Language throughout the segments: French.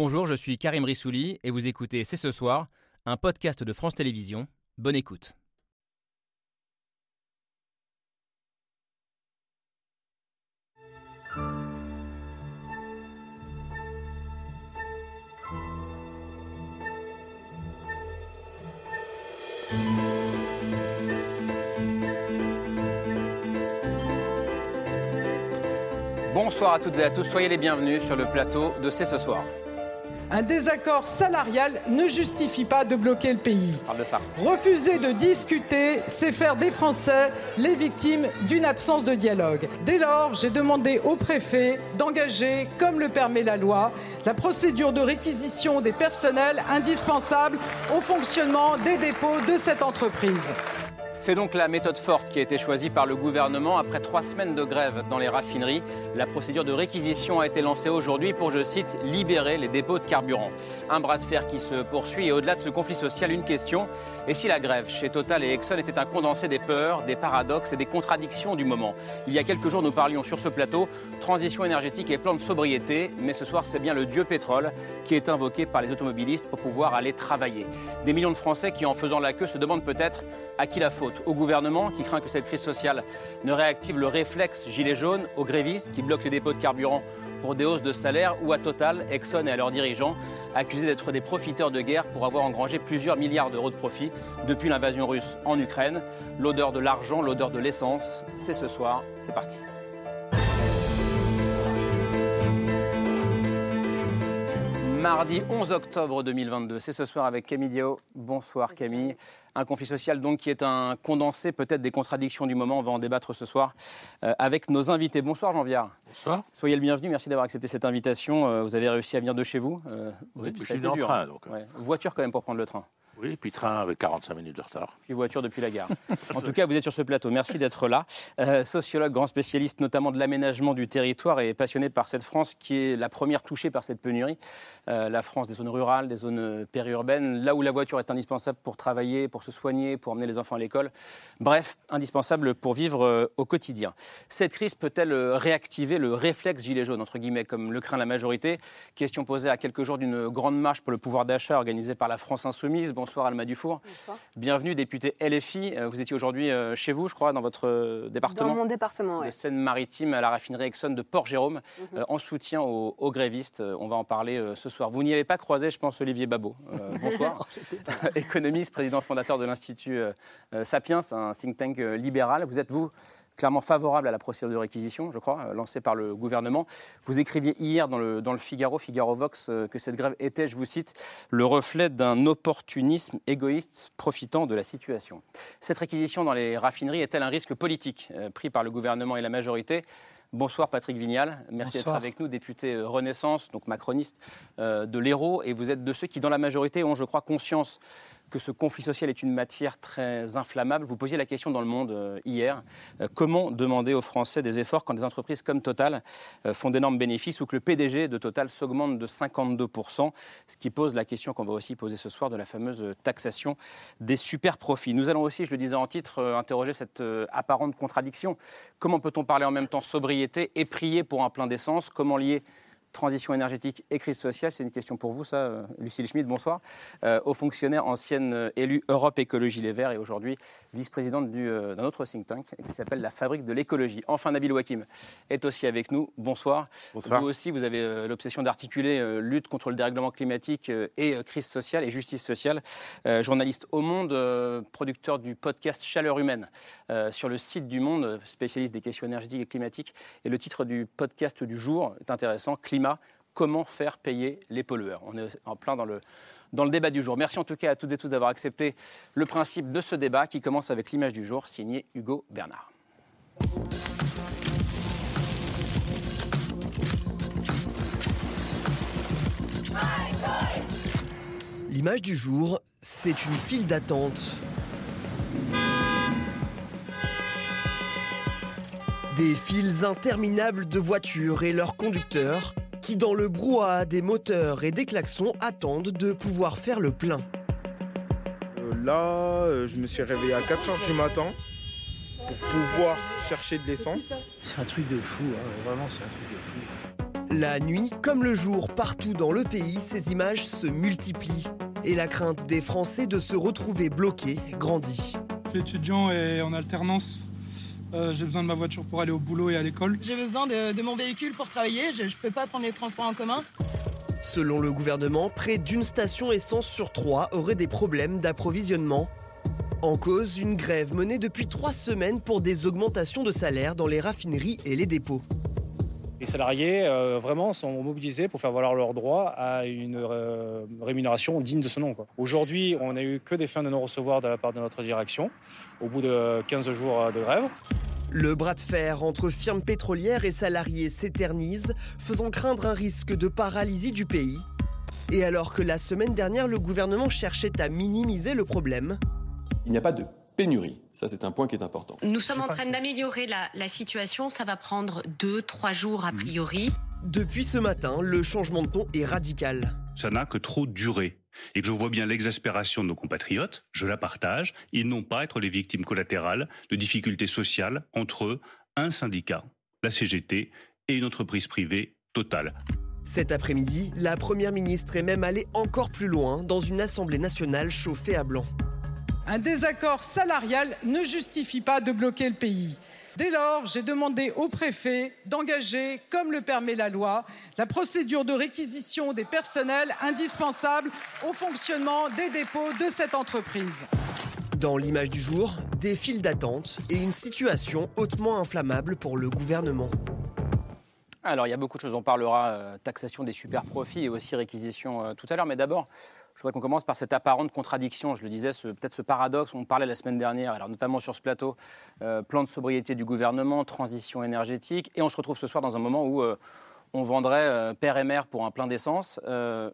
Bonjour, je suis Karim Rissouli et vous écoutez C'est ce soir, un podcast de France Télévisions. Bonne écoute. Bonsoir à toutes et à tous, soyez les bienvenus sur le plateau de C'est ce soir. Un désaccord salarial ne justifie pas de bloquer le pays. Parle de ça. Refuser de discuter, c'est faire des Français les victimes d'une absence de dialogue. Dès lors, j'ai demandé au préfet d'engager, comme le permet la loi, la procédure de réquisition des personnels indispensables au fonctionnement des dépôts de cette entreprise. C'est donc la méthode forte qui a été choisie par le gouvernement. Après trois semaines de grève dans les raffineries, la procédure de réquisition a été lancée aujourd'hui pour, je cite, libérer les dépôts de carburant. Un bras de fer qui se poursuit et au-delà de ce conflit social, une question. Et si la grève chez Total et Exxon était un condensé des peurs, des paradoxes et des contradictions du moment? Il y a quelques jours, nous parlions sur ce plateau transition énergétique et plan de sobriété. Mais ce soir, c'est bien le dieu pétrole qui est invoqué par les automobilistes pour pouvoir aller travailler. Des millions de Français qui, en faisant la queue, se demandent peut-être à qui la Au gouvernement qui craint que cette crise sociale ne réactive le réflexe gilet jaune, aux grévistes qui bloquent les dépôts de carburant pour des hausses de salaire ou à Total, Exxon et à leurs dirigeants accusés d'être des profiteurs de guerre pour avoir engrangé plusieurs milliards d'euros de profit depuis l'invasion russe en Ukraine. L'odeur de l'argent, l'odeur de l'essence, c'est ce soir, c'est parti. Mardi 11 octobre 2022, c'est ce soir avec Camille Diao. Bonsoir Camille. Un conflit social donc qui est un condensé peut-être des contradictions du moment. On va en débattre ce soir euh, avec nos invités. Bonsoir Jean Viard. Bonsoir. Soyez le bienvenu. Merci d'avoir accepté cette invitation. Euh, vous avez réussi à venir de chez vous. Euh, oui, je a suis en dur, train. hein. Donc. Ouais. Voiture quand même pour prendre le train. Oui, puis train avec 45 minutes de retard. Puis voiture depuis la gare. En tout cas, vous êtes sur ce plateau. Merci d'être là. Euh, sociologue, grand spécialiste notamment de l'aménagement du territoire et passionné par cette France qui est la première touchée par cette pénurie. Euh, la France des zones rurales, des zones périurbaines, là où la voiture est indispensable pour travailler, pour se soigner, pour emmener les enfants à l'école. Bref, indispensable pour vivre euh, au quotidien. Cette crise peut-elle réactiver le réflexe gilet jaune, entre guillemets, comme le craint la majorité? Question posée à quelques jours d'une grande marche pour le pouvoir d'achat organisée par la France Insoumise. Bonsoir Alma Dufour. Bienvenue, député LFI. Euh, Vous étiez aujourd'hui euh, chez vous, je crois, dans votre euh, département Dans mon département, de oui. Seine-Maritime à la raffinerie Exxon de Port-Jérôme, euh, en soutien aux, aux grévistes. On va en parler ce soir. Vous n'y avez pas croisé, je pense, Olivier Babot. Euh, bonsoir. Économiste, président fondateur de l'Institut Sapiens, un think tank libéral. Vous êtes, vous, clairement favorable à la procédure de réquisition, je crois, euh, lancée par le gouvernement. Vous écriviez hier dans le, dans le Figaro, Figaro Vox, euh, que cette grève était, je vous cite, le reflet d'un opportunisme égoïste profitant de la situation. Cette réquisition dans les raffineries est-elle un risque politique euh, pris par le gouvernement et la majorité? Bonsoir Patrick Vignal, merci d'être avec nous, député Renaissance, donc macroniste euh, de l'Hérault, et vous êtes de ceux qui, dans la majorité, ont, je crois, conscience que ce conflit social est une matière très inflammable. Vous posiez la question dans le monde euh, hier, euh, comment demander aux Français des efforts quand des entreprises comme Total euh, font d'énormes bénéfices ou que le PDG de Total s'augmente de 52%, ce qui pose la question qu'on va aussi poser ce soir de la fameuse taxation des super profits. Nous allons aussi, je le disais en titre, interroger cette apparente contradiction. Comment peut-on parler en même temps sobriété et prier pour un plein d'essence? Comment lier transition énergétique et crise sociale C'est une question pour vous, ça, euh, Lucille Schmidt, bonsoir. Euh, aux fonctionnaires ancienne euh, élue Europe Écologie Les Verts et aujourd'hui vice-présidente euh, d'un autre think tank qui s'appelle la Fabrique de l'écologie. Enfin, Nabil Wakim est aussi avec nous. Bonsoir. Bonsoir. Vous aussi, vous avez l'obsession d'articuler lutte contre le dérèglement climatique et crise sociale et justice sociale. Euh, journaliste au Monde, producteur du podcast Chaleur humaine euh, sur le site du Monde, spécialiste des questions énergétiques et climatiques. Et le titre du podcast du jour est intéressant Climat, comment faire payer les pollueurs On est en plein dans le, dans le débat du jour. Merci en tout cas à toutes et tous d'avoir accepté le principe de ce débat qui commence avec l'image du jour, signé Hugo Bernard. L'image du jour, c'est une file d'attente. Des files interminables de voitures et leurs conducteurs qui, dans le brouhaha des moteurs et des klaxons, attendent de pouvoir faire le plein. Euh, Là, euh, je me suis réveillé à 4h du matin pour pouvoir chercher de l'essence. C'est un truc de fou, hein, vraiment c'est un truc de fou. La nuit, comme le jour, partout dans le pays, ces images se multiplient. Et la crainte des Français de se retrouver bloqués grandit. Je suis étudiant et en alternance. Euh, j'ai besoin de ma voiture pour aller au boulot et à l'école. J'ai besoin de, de, mon véhicule pour travailler. Je ne peux pas prendre les transports en commun. Selon le gouvernement, près d'une station essence sur trois aurait des problèmes d'approvisionnement. En cause, une grève menée depuis trois semaines pour des augmentations de salaire dans les raffineries et les dépôts. Les salariés euh, vraiment sont mobilisés pour faire valoir leurs droits à une euh, rémunération digne de ce nom. Aujourd'hui, on n'a eu que des fins de non-recevoir de la part de notre direction au bout de 15 jours de grève. Le bras de fer entre firmes pétrolières et salariés s'éternise, faisant craindre un risque de paralysie du pays. Et alors que la semaine dernière, le gouvernement cherchait à minimiser le problème, il n'y a pas de pénurie. Ça, c'est un point qui est important. Nous sommes en train d'améliorer la, la, situation. Ça va prendre deux, trois jours a priori. Depuis ce matin, le changement de ton est radical. Ça n'a que trop duré. Et que je vois bien l'exaspération de nos compatriotes, je la partage. Ils n'ont pas à être les victimes collatérales de difficultés sociales entre eux, un syndicat, la CGT, et une entreprise privée totale. Cet après-midi, la Première ministre est même allée encore plus loin dans une Assemblée nationale chauffée à blanc. Un désaccord salarial ne justifie pas de bloquer le pays. Dès lors, j'ai demandé au préfet d'engager, comme le permet la loi, la procédure de réquisition des personnels indispensables au fonctionnement des dépôts de cette entreprise. Dans l'image du jour, des files d'attente et une situation hautement inflammable pour le gouvernement. Alors, il y a beaucoup de choses. On parlera euh, taxation des super profits et aussi réquisition euh, tout à l'heure. Mais d'abord, je voudrais qu'on commence par cette apparente contradiction. Je le disais, peut-être ce paradoxe. On parlait la semaine dernière, alors notamment sur ce plateau, euh, plan de sobriété du gouvernement, transition énergétique. Et on se retrouve ce soir dans un moment où on vendrait père et mère pour un plein d'essence.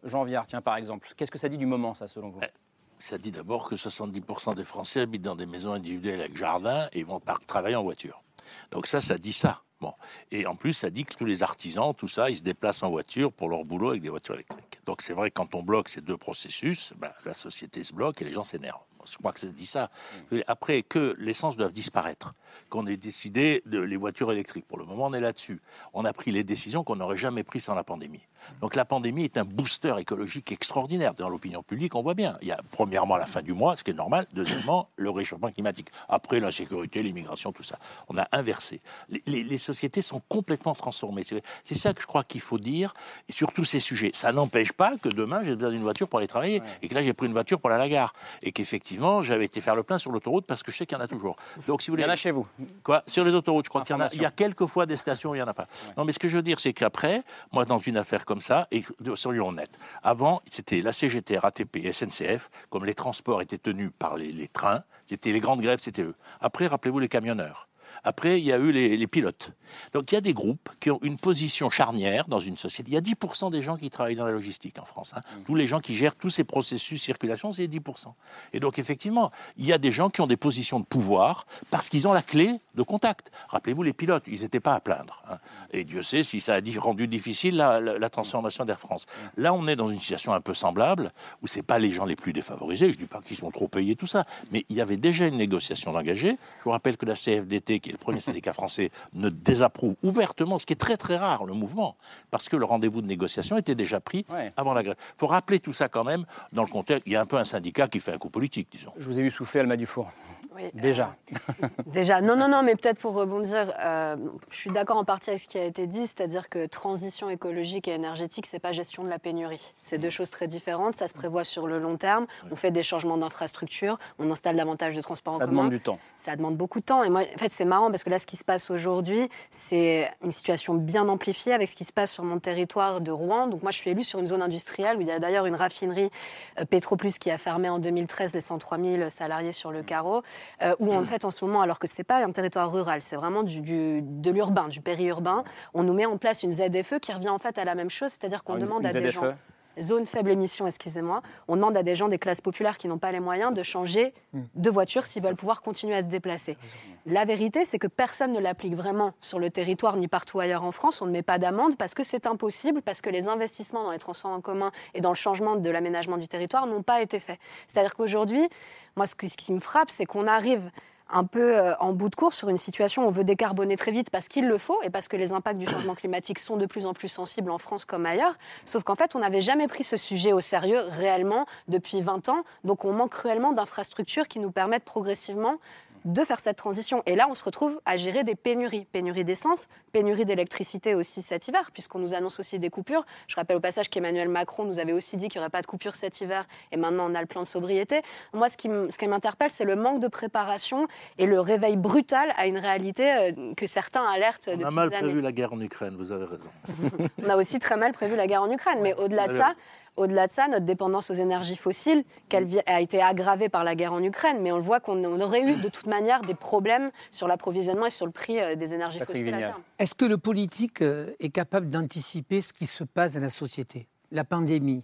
Jean Viard, tiens, par exemple. Qu'est-ce que ça dit du moment, ça, selon vous? Ça dit d'abord que 70% des Français habitent dans des maisons individuelles avec jardin et vont travailler en voiture. Donc ça, ça dit ça. Et en plus, ça dit que tous les artisans, tout ça, ils se déplacent en voiture pour leur boulot avec des voitures électriques. Donc c'est vrai, quand on bloque ces deux processus, ben, la société se bloque et les gens s'énervent. Je crois que ça dit ça. Après, que l'essence doit disparaître, qu'on ait décidé de les voitures électriques. Pour le moment, on est là-dessus. On a pris les décisions qu'on n'aurait jamais prises sans la pandémie. Donc la pandémie est un booster écologique extraordinaire. Dans l'opinion publique, on voit bien. Il y a premièrement la fin du mois, ce qui est normal. Deuxièmement, le réchauffement climatique. Après, l'insécurité, l'immigration, tout ça. On a inversé. Les, les, sociétés sont complètement transformées. C'est ça que je crois qu'il faut dire sur tous ces sujets. Ça n'empêche pas que demain, j'ai besoin d'une voiture pour aller travailler. Et que là, j'ai pris une voiture pour aller à la gare. Et qu'effectivement, j'avais été faire le plein sur l'autoroute parce que je sais qu'il y en a toujours. Donc, si vous voulez... Il y en a chez vous Quoi? Sur les autoroutes, je crois qu'il y en a. Il y a quelques fois des stations où il n'y en a pas. Non, mais ce que je veux dire, c'est qu'après, moi, dans une affaire comme comme ça, et soyons honnêtes. Avant, c'était la CGT, RATP, SNCF, comme les transports étaient tenus par les, les trains, c'était les grandes grèves, c'était eux. Après, rappelez-vous les camionneurs. Après, il y a eu les, pilotes. Donc il y a des groupes qui ont une position charnière dans une société. Il y a 10% des gens qui travaillent dans la logistique en France. Hein. Mmh. Tous les gens qui gèrent tous ces processus circulation, c'est 10%. Et donc effectivement, il y a des gens qui ont des positions de pouvoir parce qu'ils ont la clé de contact. Rappelez-vous les pilotes, ils n'étaient pas à plaindre. Hein. Et Dieu sait si ça a rendu difficile la, la, transformation d'Air France. Mmh. Là, on est dans une situation un peu semblable où c'est pas les gens les plus défavorisés. Je dis pas qu'ils sont trop payés tout ça, mais il y avait déjà une négociation d'engagés. Je vous rappelle que la CFDT, qui est le premier syndicat français, ne désapprouve ouvertement, ce qui est très très rare, le mouvement, parce que le rendez-vous de négociation était déjà pris avant la grève. Il faut rappeler tout ça quand même dans le contexte. Il y a un peu un syndicat qui fait un coup politique, disons. Je vous ai vu souffler, Alma Dufour. Déjà. Euh, déjà. Non, non, non, mais peut-être pour rebondir, euh, je suis d'accord en partie avec ce qui a été dit, c'est-à-dire que transition écologique et énergétique, c'est pas gestion de la pénurie. C'est deux choses très différentes. Ça se prévoit sur le long terme. On fait des changements d'infrastructure, on installe davantage de transports en commun. Ça demande du temps. Ça demande beaucoup de temps. Et moi, en fait, c'est marrant parce que là, ce qui se passe aujourd'hui, c'est une situation bien amplifiée avec ce qui se passe sur mon territoire de Rouen. Donc moi, je suis élue sur une zone industrielle où il y a d'ailleurs une raffinerie euh, Petroplus qui a fermé en 2013 les 103 000 salariés sur le carreau. Euh, où en fait en ce moment, alors que c'est pas un territoire rural, c'est vraiment du, de l'urbain, du périurbain, on nous met en place une ZFE qui revient en fait à la même chose, c'est-à-dire qu'on ah, demande à des gens zone faible émission, excusez-moi, on demande à des gens des classes populaires qui n'ont pas les moyens de changer hmm. de voiture s'ils veulent pouvoir continuer à se déplacer. La vérité, c'est que personne ne l'applique vraiment sur le territoire ni partout ailleurs en France. On ne met pas d'amende parce que c'est impossible, parce que les investissements dans les transports en commun et dans le changement de l'aménagement du territoire n'ont pas été faits. C'est-à-dire qu'aujourd'hui, moi, ce qui me frappe, c'est qu'on arrive un peu euh, en bout de course sur une situation où on veut décarboner très vite parce qu'il le faut et parce que les impacts du changement climatique sont de plus en plus sensibles en France comme ailleurs. Sauf qu'en fait, on n'avait jamais pris ce sujet au sérieux réellement depuis 20 ans. Donc on manque cruellement d'infrastructures qui nous permettent progressivement de faire cette transition. Et là, on se retrouve à gérer des pénuries. Pénurie d'essence, pénurie d'électricité aussi cet hiver, puisqu'on nous annonce aussi des coupures. Je rappelle au passage qu'Emmanuel Macron nous avait aussi dit qu'il n'y aurait pas de coupure cet hiver, et maintenant on a le plan de sobriété. Moi, ce qui m'interpelle, c'est le manque de préparation et le réveil brutal à une réalité euh, que certains alertent on depuis a mal des prévu la guerre en Ukraine, vous avez raison. on a aussi très mal prévu la guerre en Ukraine, mais au-delà de ça, au-delà de ça, notre dépendance aux énergies fossiles, qu'elle a été aggravée par la guerre en Ukraine, mais on le voit qu'on aurait eu de toute manière des problèmes sur l'approvisionnement et sur le prix euh, des énergies fossiles à terme. Est-ce que le politique euh, est capable d'anticiper ce qui se passe dans la société? La pandémie,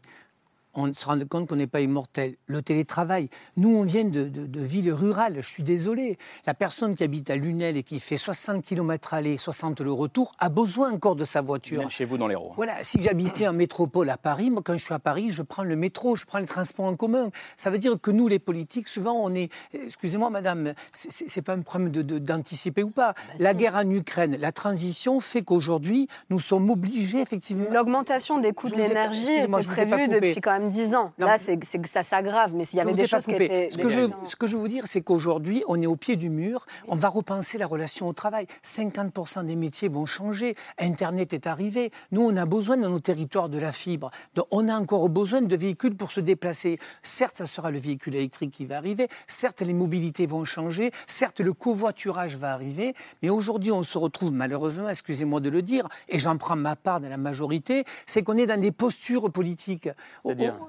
on se rend compte qu'on n'est pas immortel. Le télétravail, nous, on vient de, de, villes rurales, je suis désolé. La personne qui habite à Lunel et qui fait 60 km aller, 60 le retour, a besoin encore de sa voiture. Même chez vous dans l'Hérault. Voilà, si j'habitais en métropole à Paris, moi, quand je suis à Paris, je prends le métro, je prends le transport en commun. Ça veut dire que nous, les politiques, souvent, on est. Excusez-moi, madame, c'est pas un problème d'anticiper ou pas. Ah bah la guerre en Ukraine, la transition fait qu'aujourd'hui, nous sommes obligés, effectivement. L'augmentation des coûts de l'énergie était prévue depuis quand même 10 ans. Là, c'est que ça s'aggrave, mais s'il y avait des choses qui étaient. Ce que, je, ce que je veux vous dire, c'est qu'aujourd'hui, on est au pied du mur. On va repenser la relation au travail. 50% des métiers vont changer. Internet est arrivé. Nous, on a besoin dans nos territoires de la fibre. Donc, on a encore besoin de véhicules pour se déplacer. Certes, ça sera le véhicule électrique qui va arriver. Certes, les mobilités vont changer. Certes, le covoiturage va arriver. Mais aujourd'hui, on se retrouve malheureusement, excusez-moi de le dire, et j'en prends ma part dans la majorité, c'est qu'on est dans des postures politiques.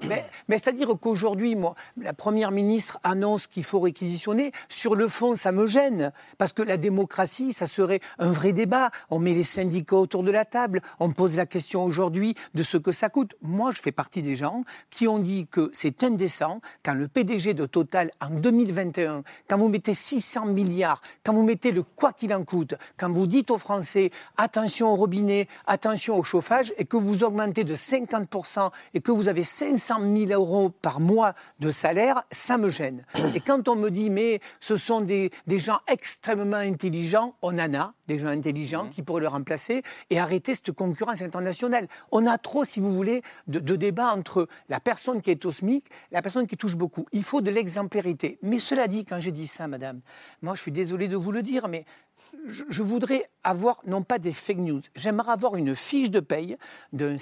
Mais, c'est-à-dire qu'aujourd'hui, moi, la Première ministre annonce qu'il faut réquisitionner. Sur le fond, ça me gêne. Parce que la démocratie, ça serait un vrai débat. On met les syndicats autour de la table. On pose la question aujourd'hui de ce que ça coûte. Moi, je fais partie des gens qui ont dit que c'est indécent quand le PDG de Total, en 2021, quand vous mettez 600 milliards, quand vous mettez le quoi qu'il en coûte, quand vous dites aux Français attention au robinet, attention au chauffage, et que vous augmentez de 50% et que vous avez 500 000 euros par mois de salaire, ça me gêne. Et quand on me dit, mais ce sont des, gens extrêmement intelligents, on en a des gens intelligents qui pourraient le remplacer et arrêter cette concurrence internationale. On a trop, si vous voulez, de, débats entre la personne qui est au SMIC la personne qui touche beaucoup. Il faut de l'exemplarité. Mais cela dit, quand j'ai dit ça, madame, moi je suis désolé de vous le dire, mais je, voudrais avoir, non pas des fake news, j'aimerais avoir une fiche de paye d'un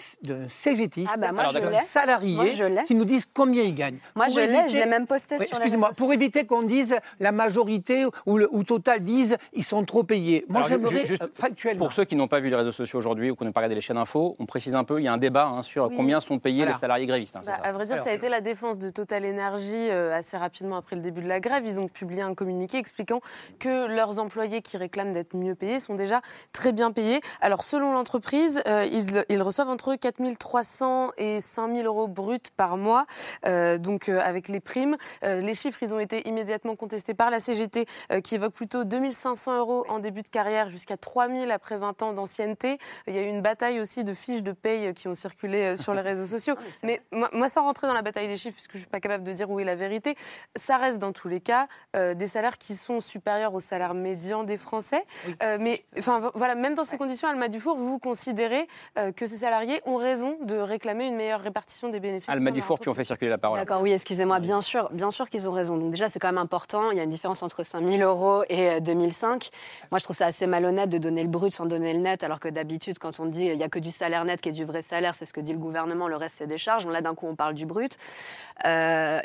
CGTiste, ah bah d'un salarié, qui nous dise combien il gagne. Moi, je l'ai, je l'ai même posté sur Excusez-moi, pour éviter qu'on dise la majorité ou, le, ou Total disent ils sont trop payés. Moi, j'aimerais euh, factuellement. Pour ceux qui n'ont pas vu les réseaux sociaux aujourd'hui ou qui n'ont pas regardé les chaînes info, on précise un peu, il y a un débat hein, sur combien sont payés les salariés grévistes. Hein, bah, à vrai dire, ça a été la défense de Total Énergie euh, assez rapidement après le début de la grève. Ils ont publié un communiqué expliquant que leurs employés qui réclament d'être mieux payés sont déjà très bien payés. Alors, selon l'entreprise, euh, ils, reçoivent entre 4 300 et 5 000 euros bruts par mois, euh, donc euh, avec les primes. les chiffres, ils ont été immédiatement contestés par la CGT, qui évoque plutôt 2 500 euros en début de carrière jusqu'à 3 000 après 20 ans d'ancienneté. Il y a eu une bataille aussi de fiches de paye qui ont circulé sur les réseaux sociaux. Ah, mais moi, sans rentrer dans la bataille des chiffres, puisque je ne suis pas capable de dire où est la vérité, ça reste dans tous les cas des salaires qui sont supérieurs au salaire médian des Français. Euh, mais enfin voilà, même dans ces conditions, Alma Dufour, vous, vous considérez euh, que ces salariés ont raison de réclamer une meilleure répartition des bénéfices Alma Dufour, puis on fait circuler la parole. D'accord, oui, excusez-moi, bien sûr, bien sûr qu'ils ont raison. Donc déjà, c'est quand même important. Il y a une différence entre 5 000 euros et 2005. Euh, Moi, je trouve ça assez malhonnête de donner le brut sans donner le net, alors que d'habitude, quand on dit il n'y a que du salaire net qui est du vrai salaire, c'est ce que dit le gouvernement, le reste c'est des charges. Là, d'un coup, on parle du brut.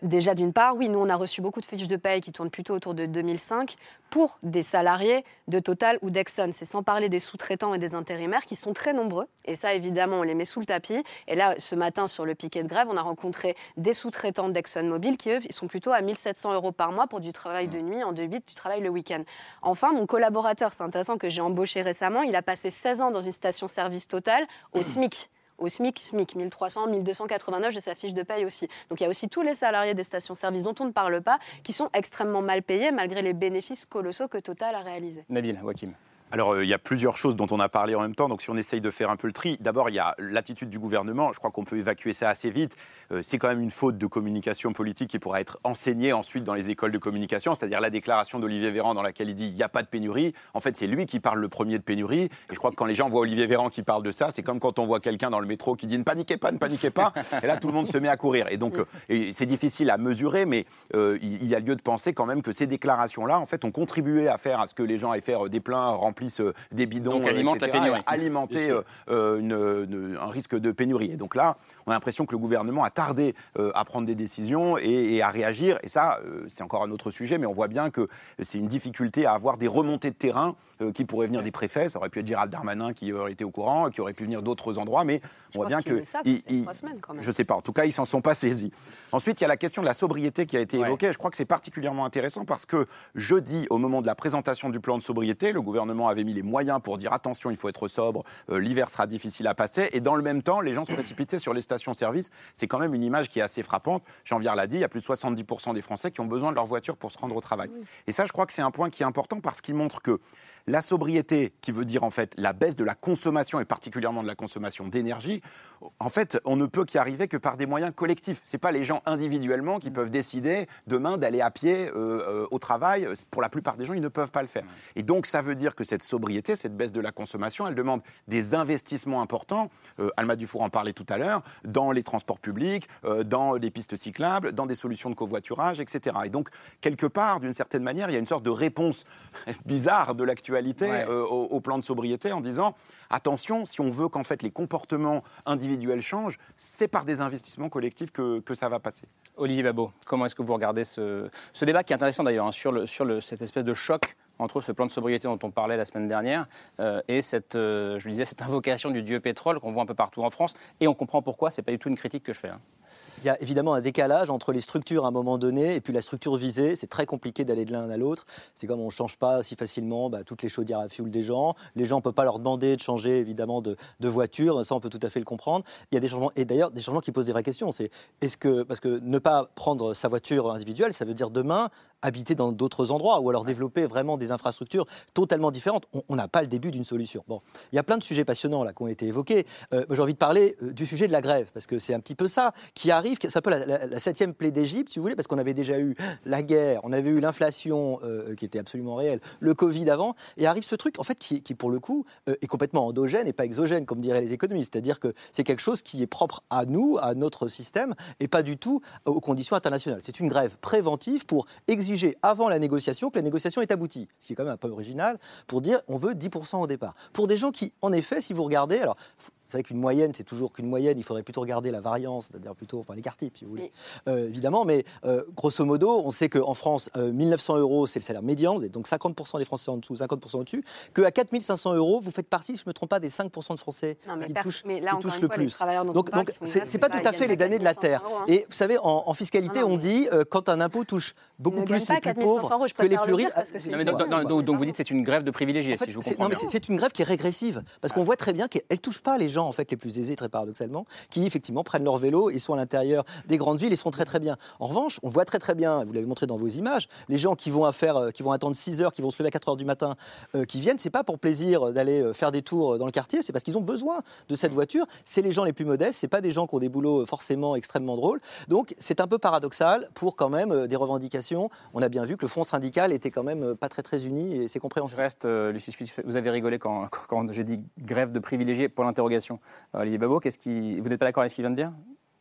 déjà, d'une part, oui, nous, on a reçu beaucoup de fiches de paye qui tournent plutôt autour de 2005 pour des salariés de Total ou d'Exxon. C'est sans parler des sous-traitants et des intérimaires qui sont très nombreux. Et ça, évidemment, on les met sous le tapis. Et là, ce matin, sur le piquet de grève, on a rencontré des sous-traitants d'ExxonMobil qui, eux, sont plutôt à 1700 euros par mois pour du travail de nuit, en 2-8, du travail le week-end. Enfin, mon collaborateur, c'est intéressant, que j'ai embauché récemment, il a passé 16 ans dans une station-service Total au SMIC au SMIC, SMIC, 1300, 1289, j'ai sa fiche de paye aussi. Donc il y a aussi tous les salariés des stations-service dont on ne parle pas, qui sont extrêmement mal payés malgré les bénéfices colossaux que Total a réalisés. Nabil, Wakim. Alors, euh, il y a plusieurs choses dont on a parlé en même temps. Donc, si on essaye de faire un peu le tri, d'abord, il y a l'attitude du gouvernement. Je crois qu'on peut évacuer ça assez vite. Euh, c'est quand même une faute de communication politique qui pourra être enseignée ensuite dans les écoles de communication, c'est-à-dire la déclaration d'Olivier Véran dans laquelle il dit il n'y a pas de pénurie. En fait, c'est lui qui parle le premier de pénurie. Et je crois que quand les gens voient Olivier Véran qui parle de ça, c'est comme quand on voit quelqu'un dans le métro qui dit ne paniquez pas, ne paniquez pas. Et là, tout le monde se met à courir. Et donc, euh, c'est difficile à mesurer, mais il y a lieu de penser quand même que ces déclarations-là, en fait, ont contribué à faire à ce que les gens aillent faire des pleins, remplissent des bidons, donc, alimente la pénurie. alimenter un risque de pénurie. Et donc là, on a l'impression que le gouvernement a tardé à prendre des décisions et, à réagir. Et ça, euh, c'est encore un autre sujet, mais on voit bien que c'est une difficulté à avoir des remontées de terrain euh, qui pourraient venir des préfets. Ça aurait pu être Gérald Darmanin qui aurait été au courant, qui aurait pu venir d'autres endroits, mais on voit bien que. je ne sais pas. En tout cas, ils s'en sont pas saisis. Ensuite, il y a la question de la sobriété qui a été évoquée. Je crois que c'est particulièrement intéressant parce que jeudi, au moment de la présentation du plan de sobriété, le gouvernement avait mis les moyens pour dire attention, il faut être sobre, euh, l'hiver sera difficile à passer. Et dans le même temps, les gens se précipitaient sur les stations-service. C'est quand même une image qui est assez frappante. Jean-Vier l'a dit, il y a plus de 70% des Français qui ont besoin de leur voiture pour se rendre au travail. Et ça, je crois que c'est un point qui est important parce qu'il montre que la sobriété, qui veut dire en fait la baisse de la consommation et particulièrement de la consommation d'énergie, en fait, on ne peut qu'y arriver que par des moyens collectifs. Ce pas les gens individuellement qui peuvent décider demain d'aller à pied euh, euh, au travail. Pour la plupart des gens, ils ne peuvent pas le faire. Et donc, ça veut dire que cette sobriété, cette baisse de la consommation, elle demande des investissements importants. Euh, Alma Dufour en parlait tout à l'heure, dans les transports publics, dans les pistes cyclables, dans des solutions de covoiturage, etc. Et donc, quelque part, d'une certaine manière, il y a une sorte de réponse bizarre de l'actualité euh, au, plan de sobriété en disant attention, si on veut qu'en fait les comportements individuels changent, c'est par des investissements collectifs que, ça va passer. Olivier Babot, comment est-ce que vous regardez ce, débat qui est intéressant d'ailleurs hein, sur, le, sur le, cette espèce de choc entre ce plan de sobriété dont on parlait la semaine dernière euh, et cette, euh, je disais, cette invocation du dieu pétrole qu'on voit un peu partout en France. Et on comprend pourquoi, c'est pas du tout une critique que je fais. Hein. Il y a évidemment un décalage entre les structures à un moment donné et puis la structure visée. C'est très compliqué d'aller de l'un à l'autre. C'est comme on ne change pas si facilement bah, toutes les chaudières à fioul des gens. Les gens ne peuvent pas leur demander de changer évidemment de, voiture. Ça, on peut tout à fait le comprendre. Il y a des changements et d'ailleurs des changements qui posent des vraies questions. C'est est-ce que parce que ne pas prendre sa voiture individuelle, ça veut dire demain habiter dans d'autres endroits ou alors développer vraiment des infrastructures totalement différentes. On n'a pas le début d'une solution. Bon, il y a plein de sujets passionnants là qui ont été évoqués. Euh, J'ai envie de parler euh, du sujet de la grève parce que c'est un petit peu ça qui arrive. C'est un peu la, septième plaie d'Égypte, si vous voulez, parce qu'on avait déjà eu la guerre, on avait eu l'inflation euh, qui était absolument réelle, le Covid avant, et arrive ce truc en fait qui, qui pour le coup est complètement endogène et pas exogène comme diraient les économistes. C'est-à-dire que c'est quelque chose qui est propre à nous, à notre système, et pas du tout aux conditions internationales. C'est une grève préventive pour exiger avant la négociation que la négociation est aboutie, ce qui est quand même un peu original, pour dire on veut 10% au départ. Pour des gens qui, en effet, si vous regardez, alors c'est vrai qu'une moyenne, c'est toujours qu'une moyenne. Il faudrait plutôt regarder la variance, c'est-à-dire plutôt, enfin l'écart type, si vous voulez. Euh, évidemment, mais euh, grosso modo, on sait qu'en France, 1900 euh, euros, c'est le salaire médian. Vous êtes donc 50% des Français en dessous, 50% au-dessus. Qu'à 4500 euros, vous faites partie, si je ne me trompe pas, des 5% de Français qui, touchent, mais là, touchent le plus. Donc, donc c'est pas tout à fait les damnés de la terre. Hein. Et vous savez, en, fiscalité, on dit quand un impôt touche beaucoup plus les plus pauvres que les plus riches. Donc vous dites c'est une grève de privilégiés, si je vous comprends Non, mais c'est une grève qui est régressive parce qu'on voit très bien qu'elle touche pas les gens en fait les plus aisés très paradoxalement qui effectivement prennent leur vélo et sont à l'intérieur des grandes villes et sont très très bien. En revanche, on voit très très bien, vous l'avez montré dans vos images, les gens qui vont à faire, euh, qui vont attendre 6 heures, qui vont se lever à 4 heures du matin, euh, qui viennent, c'est pas pour plaisir d'aller euh, faire des tours dans le quartier, c'est parce qu'ils ont besoin de cette voiture. C'est les gens les plus modestes, c'est pas des gens qui ont des boulots forcément extrêmement drôles. Donc c'est un peu paradoxal pour quand même des revendications. On a bien vu que le front syndical était quand même pas très très uni et c'est compréhensible. Reste, Lucie vous avez rigolé quand, quand j'ai dit grève de privilégiés pour l'interrogation. Olivier Babot, qu'est-ce qui... vous n'êtes pas d'accord avec ce qu'il vient de dire?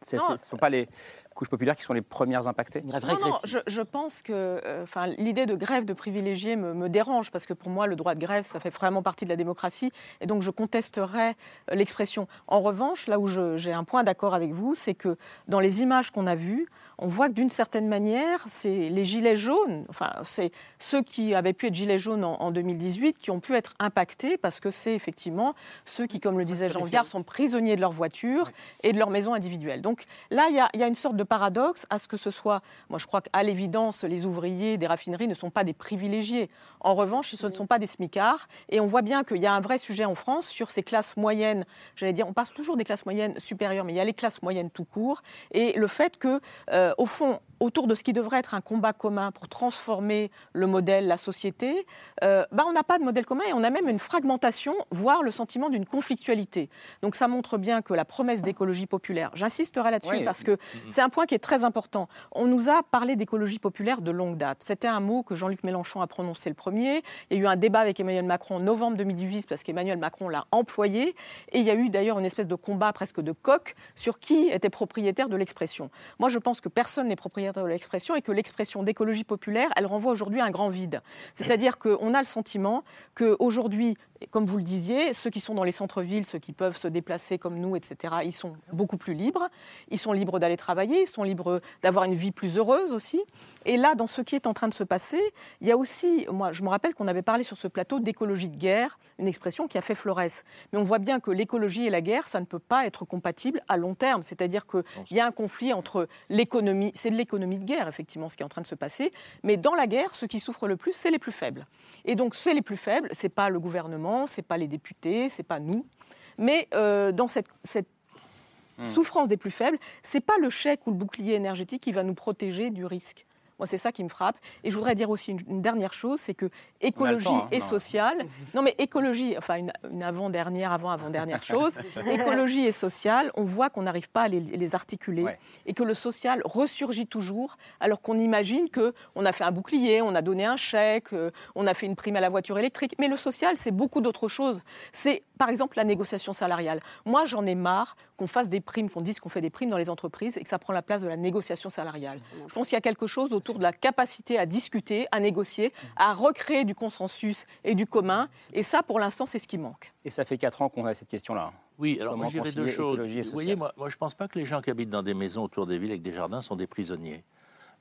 Ce ne sont pas les couches populaires qui sont les premières impactées Non, non je, pense que euh, enfin, l'idée de grève de privilégiés me, dérange, parce que pour moi, le droit de grève, ça fait vraiment partie de la démocratie, et donc je contesterais euh, l'expression. En revanche, là où j'ai un point d'accord avec vous, c'est que dans les images qu'on a vues, on voit que d'une certaine manière, c'est les gilets jaunes, enfin, c'est ceux qui avaient pu être gilets jaunes en, 2018 qui ont pu être impactés parce que c'est effectivement ceux qui, comme le disait Jean Viard, sont prisonniers de leur voiture et de leur maison individuelle. Donc là, il y, a une sorte de paradoxe à ce que ce soit. Moi, je crois qu'à l'évidence, les ouvriers des raffineries ne sont pas des privilégiés. En revanche, ce ne sont pas des smicards. Et on voit bien qu'il y a un vrai sujet en France sur ces classes moyennes. J'allais dire, on passe toujours des classes moyennes supérieures, mais il y a les classes moyennes tout court. Et le fait que. Euh, au fond, autour de ce qui devrait être un combat commun pour transformer le modèle, la société, euh, bah, on n'a pas de modèle commun et on a même une fragmentation, voire le sentiment d'une conflictualité. Donc ça montre bien que la promesse d'écologie populaire, j'insisterai là-dessus parce que c'est un point qui est très important. On nous a parlé d'écologie populaire de longue date. C'était un mot que Jean-Luc Mélenchon a prononcé le premier. Il y a eu un débat avec Emmanuel Macron en novembre 2018 parce qu'Emmanuel Macron l'a employé. Et il y a eu d'ailleurs une espèce de combat presque de coq sur qui était propriétaire de l'expression. Moi, je pense que personne n'est propriétaire de l'expression et que l'expression d'écologie populaire, elle renvoie aujourd'hui à un grand vide. C'est-à-dire qu'on a le sentiment qu'aujourd'hui, comme vous le disiez, ceux qui sont dans les centres-villes, ceux qui peuvent se déplacer comme nous, etc., ils sont beaucoup plus libres. Ils sont libres d'aller travailler, ils sont libres d'avoir une vie plus heureuse aussi. Et là, dans ce qui est en train de se passer, il y a aussi, moi, je me rappelle qu'on avait parlé sur ce plateau d'écologie de guerre, une expression qui a fait florès. Mais on voit bien que l'écologie et la guerre, ça ne peut pas être compatible à long terme. C'est-à-dire qu'il y a un conflit entre l'économie, c'est de l'économie de guerre, effectivement, ce qui est en train de se passer. Mais dans la guerre, ceux qui souffrent le plus, c'est les plus faibles. Et donc, c'est les plus faibles, c'est pas le gouvernement, c'est pas les députés, c'est pas nous. Mais euh, dans cette, cette Hmm. souffrance des plus faibles, c'est pas le chèque ou le bouclier énergétique qui va nous protéger du risque. Moi, c'est ça qui me frappe. Et je voudrais dire aussi une, une dernière chose, c'est que écologie temps, hein, et non. sociale. Non, mais écologie, enfin une, une avant-dernière, avant-avant-dernière chose. écologie et sociale, on voit qu'on n'arrive pas à les, les articuler Ouais. et que le social ressurgit toujours, alors qu'on imagine que on a fait un bouclier, on a donné un chèque, euh, on a fait une prime à la voiture électrique. Mais le social, c'est beaucoup d'autres choses. C'est par exemple la négociation salariale. Moi, j'en ai marre qu'on fasse des primes, qu'on dise qu'on fait des primes dans les entreprises et que ça prend la place de la négociation salariale. Je pense qu'il y a quelque chose autour de la capacité à discuter, à négocier, à recréer du consensus et du commun. Et ça, pour l'instant, c'est ce qui manque. Et ça fait 4 ans qu'on a cette question-là. Oui, alors Comment moi je dirais deux choses. Vous voyez, moi je ne pense pas que les gens qui habitent dans des maisons autour des villes avec des jardins sont des prisonniers.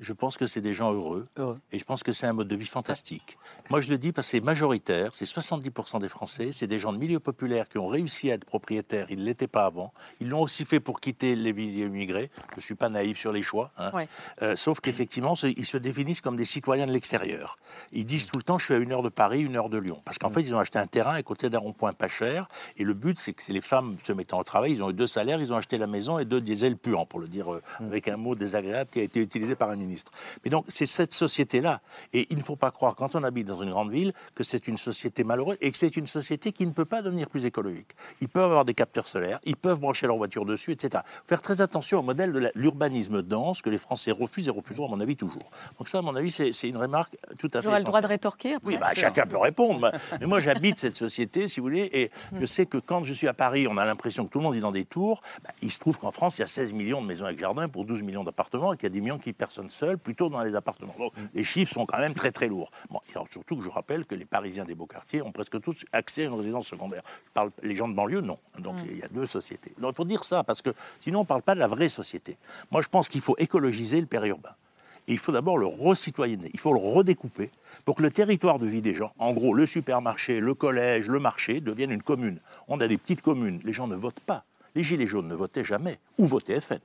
Je pense que c'est des gens heureux, et je pense que c'est un mode de vie fantastique. Moi je le dis parce que c'est majoritaire, c'est 70% des Français, c'est des gens de milieu populaire qui ont réussi à être propriétaires, ils ne l'étaient pas avant. Ils l'ont aussi fait pour quitter les villes immigrées. Je ne suis pas naïf sur les choix. hein. Ouais. Euh, sauf qu'effectivement, ils se définissent comme des citoyens de l'extérieur. Ils disent tout le temps, je suis à une heure de Paris, une heure de Lyon. Parce qu'en fait, ils ont acheté un terrain à côté d'un rond-point pas cher. Et le but, c'est que les femmes se mettant au travail, ils ont eu deux salaires, ils ont acheté la maison et deux diesels puants, pour le dire euh, avec un mot désagréable qui a été utilisé par un ministre. Mais donc, c'est cette société-là. Et il ne faut pas croire, quand on habite dans une grande ville, que c'est une société malheureuse et que c'est une société qui ne peut pas devenir plus écologique. Ils peuvent avoir des capteurs solaires, ils peuvent brancher leur voiture dessus, etc. Faire très attention au modèle de l'urbanisme dense que les Français refusent et refuseront, à mon avis, toujours. Donc ça, à mon avis, c'est une remarque tout à fait J'aurais le droit de rétorquer après Oui, bah, chacun peut répondre. Mais moi, j'habite cette société, si vous voulez, et je sais que quand je suis à Paris, on a l'impression que tout le monde est dans des tours. Bah, il se trouve qu'en France, il y a 16 millions de maisons avec jardin pour 12 millions d'appartements et qu'il y a 10 millions qui personne seul, plutôt dans les appartements. Donc, les chiffres sont quand même très, très lourds. Bon, et alors, surtout que je rappelle que les Parisiens des beaux quartiers ont presque tous accès à une résidence secondaire. Je parle, les gens de banlieue, non. Donc, il y a deux sociétés. Donc, il faut dire ça, parce que sinon, on ne parle pas de la vraie société. Moi, je pense qu'il faut écologiser le périurbain. Et il faut d'abord le recitoyenner, il faut le redécouper pour que le territoire de vie des gens, en gros le supermarché, le collège, le marché, devienne une commune. On a des petites communes, les gens ne votent pas. Les Gilets jaunes ne votaient jamais, ou votaient FN,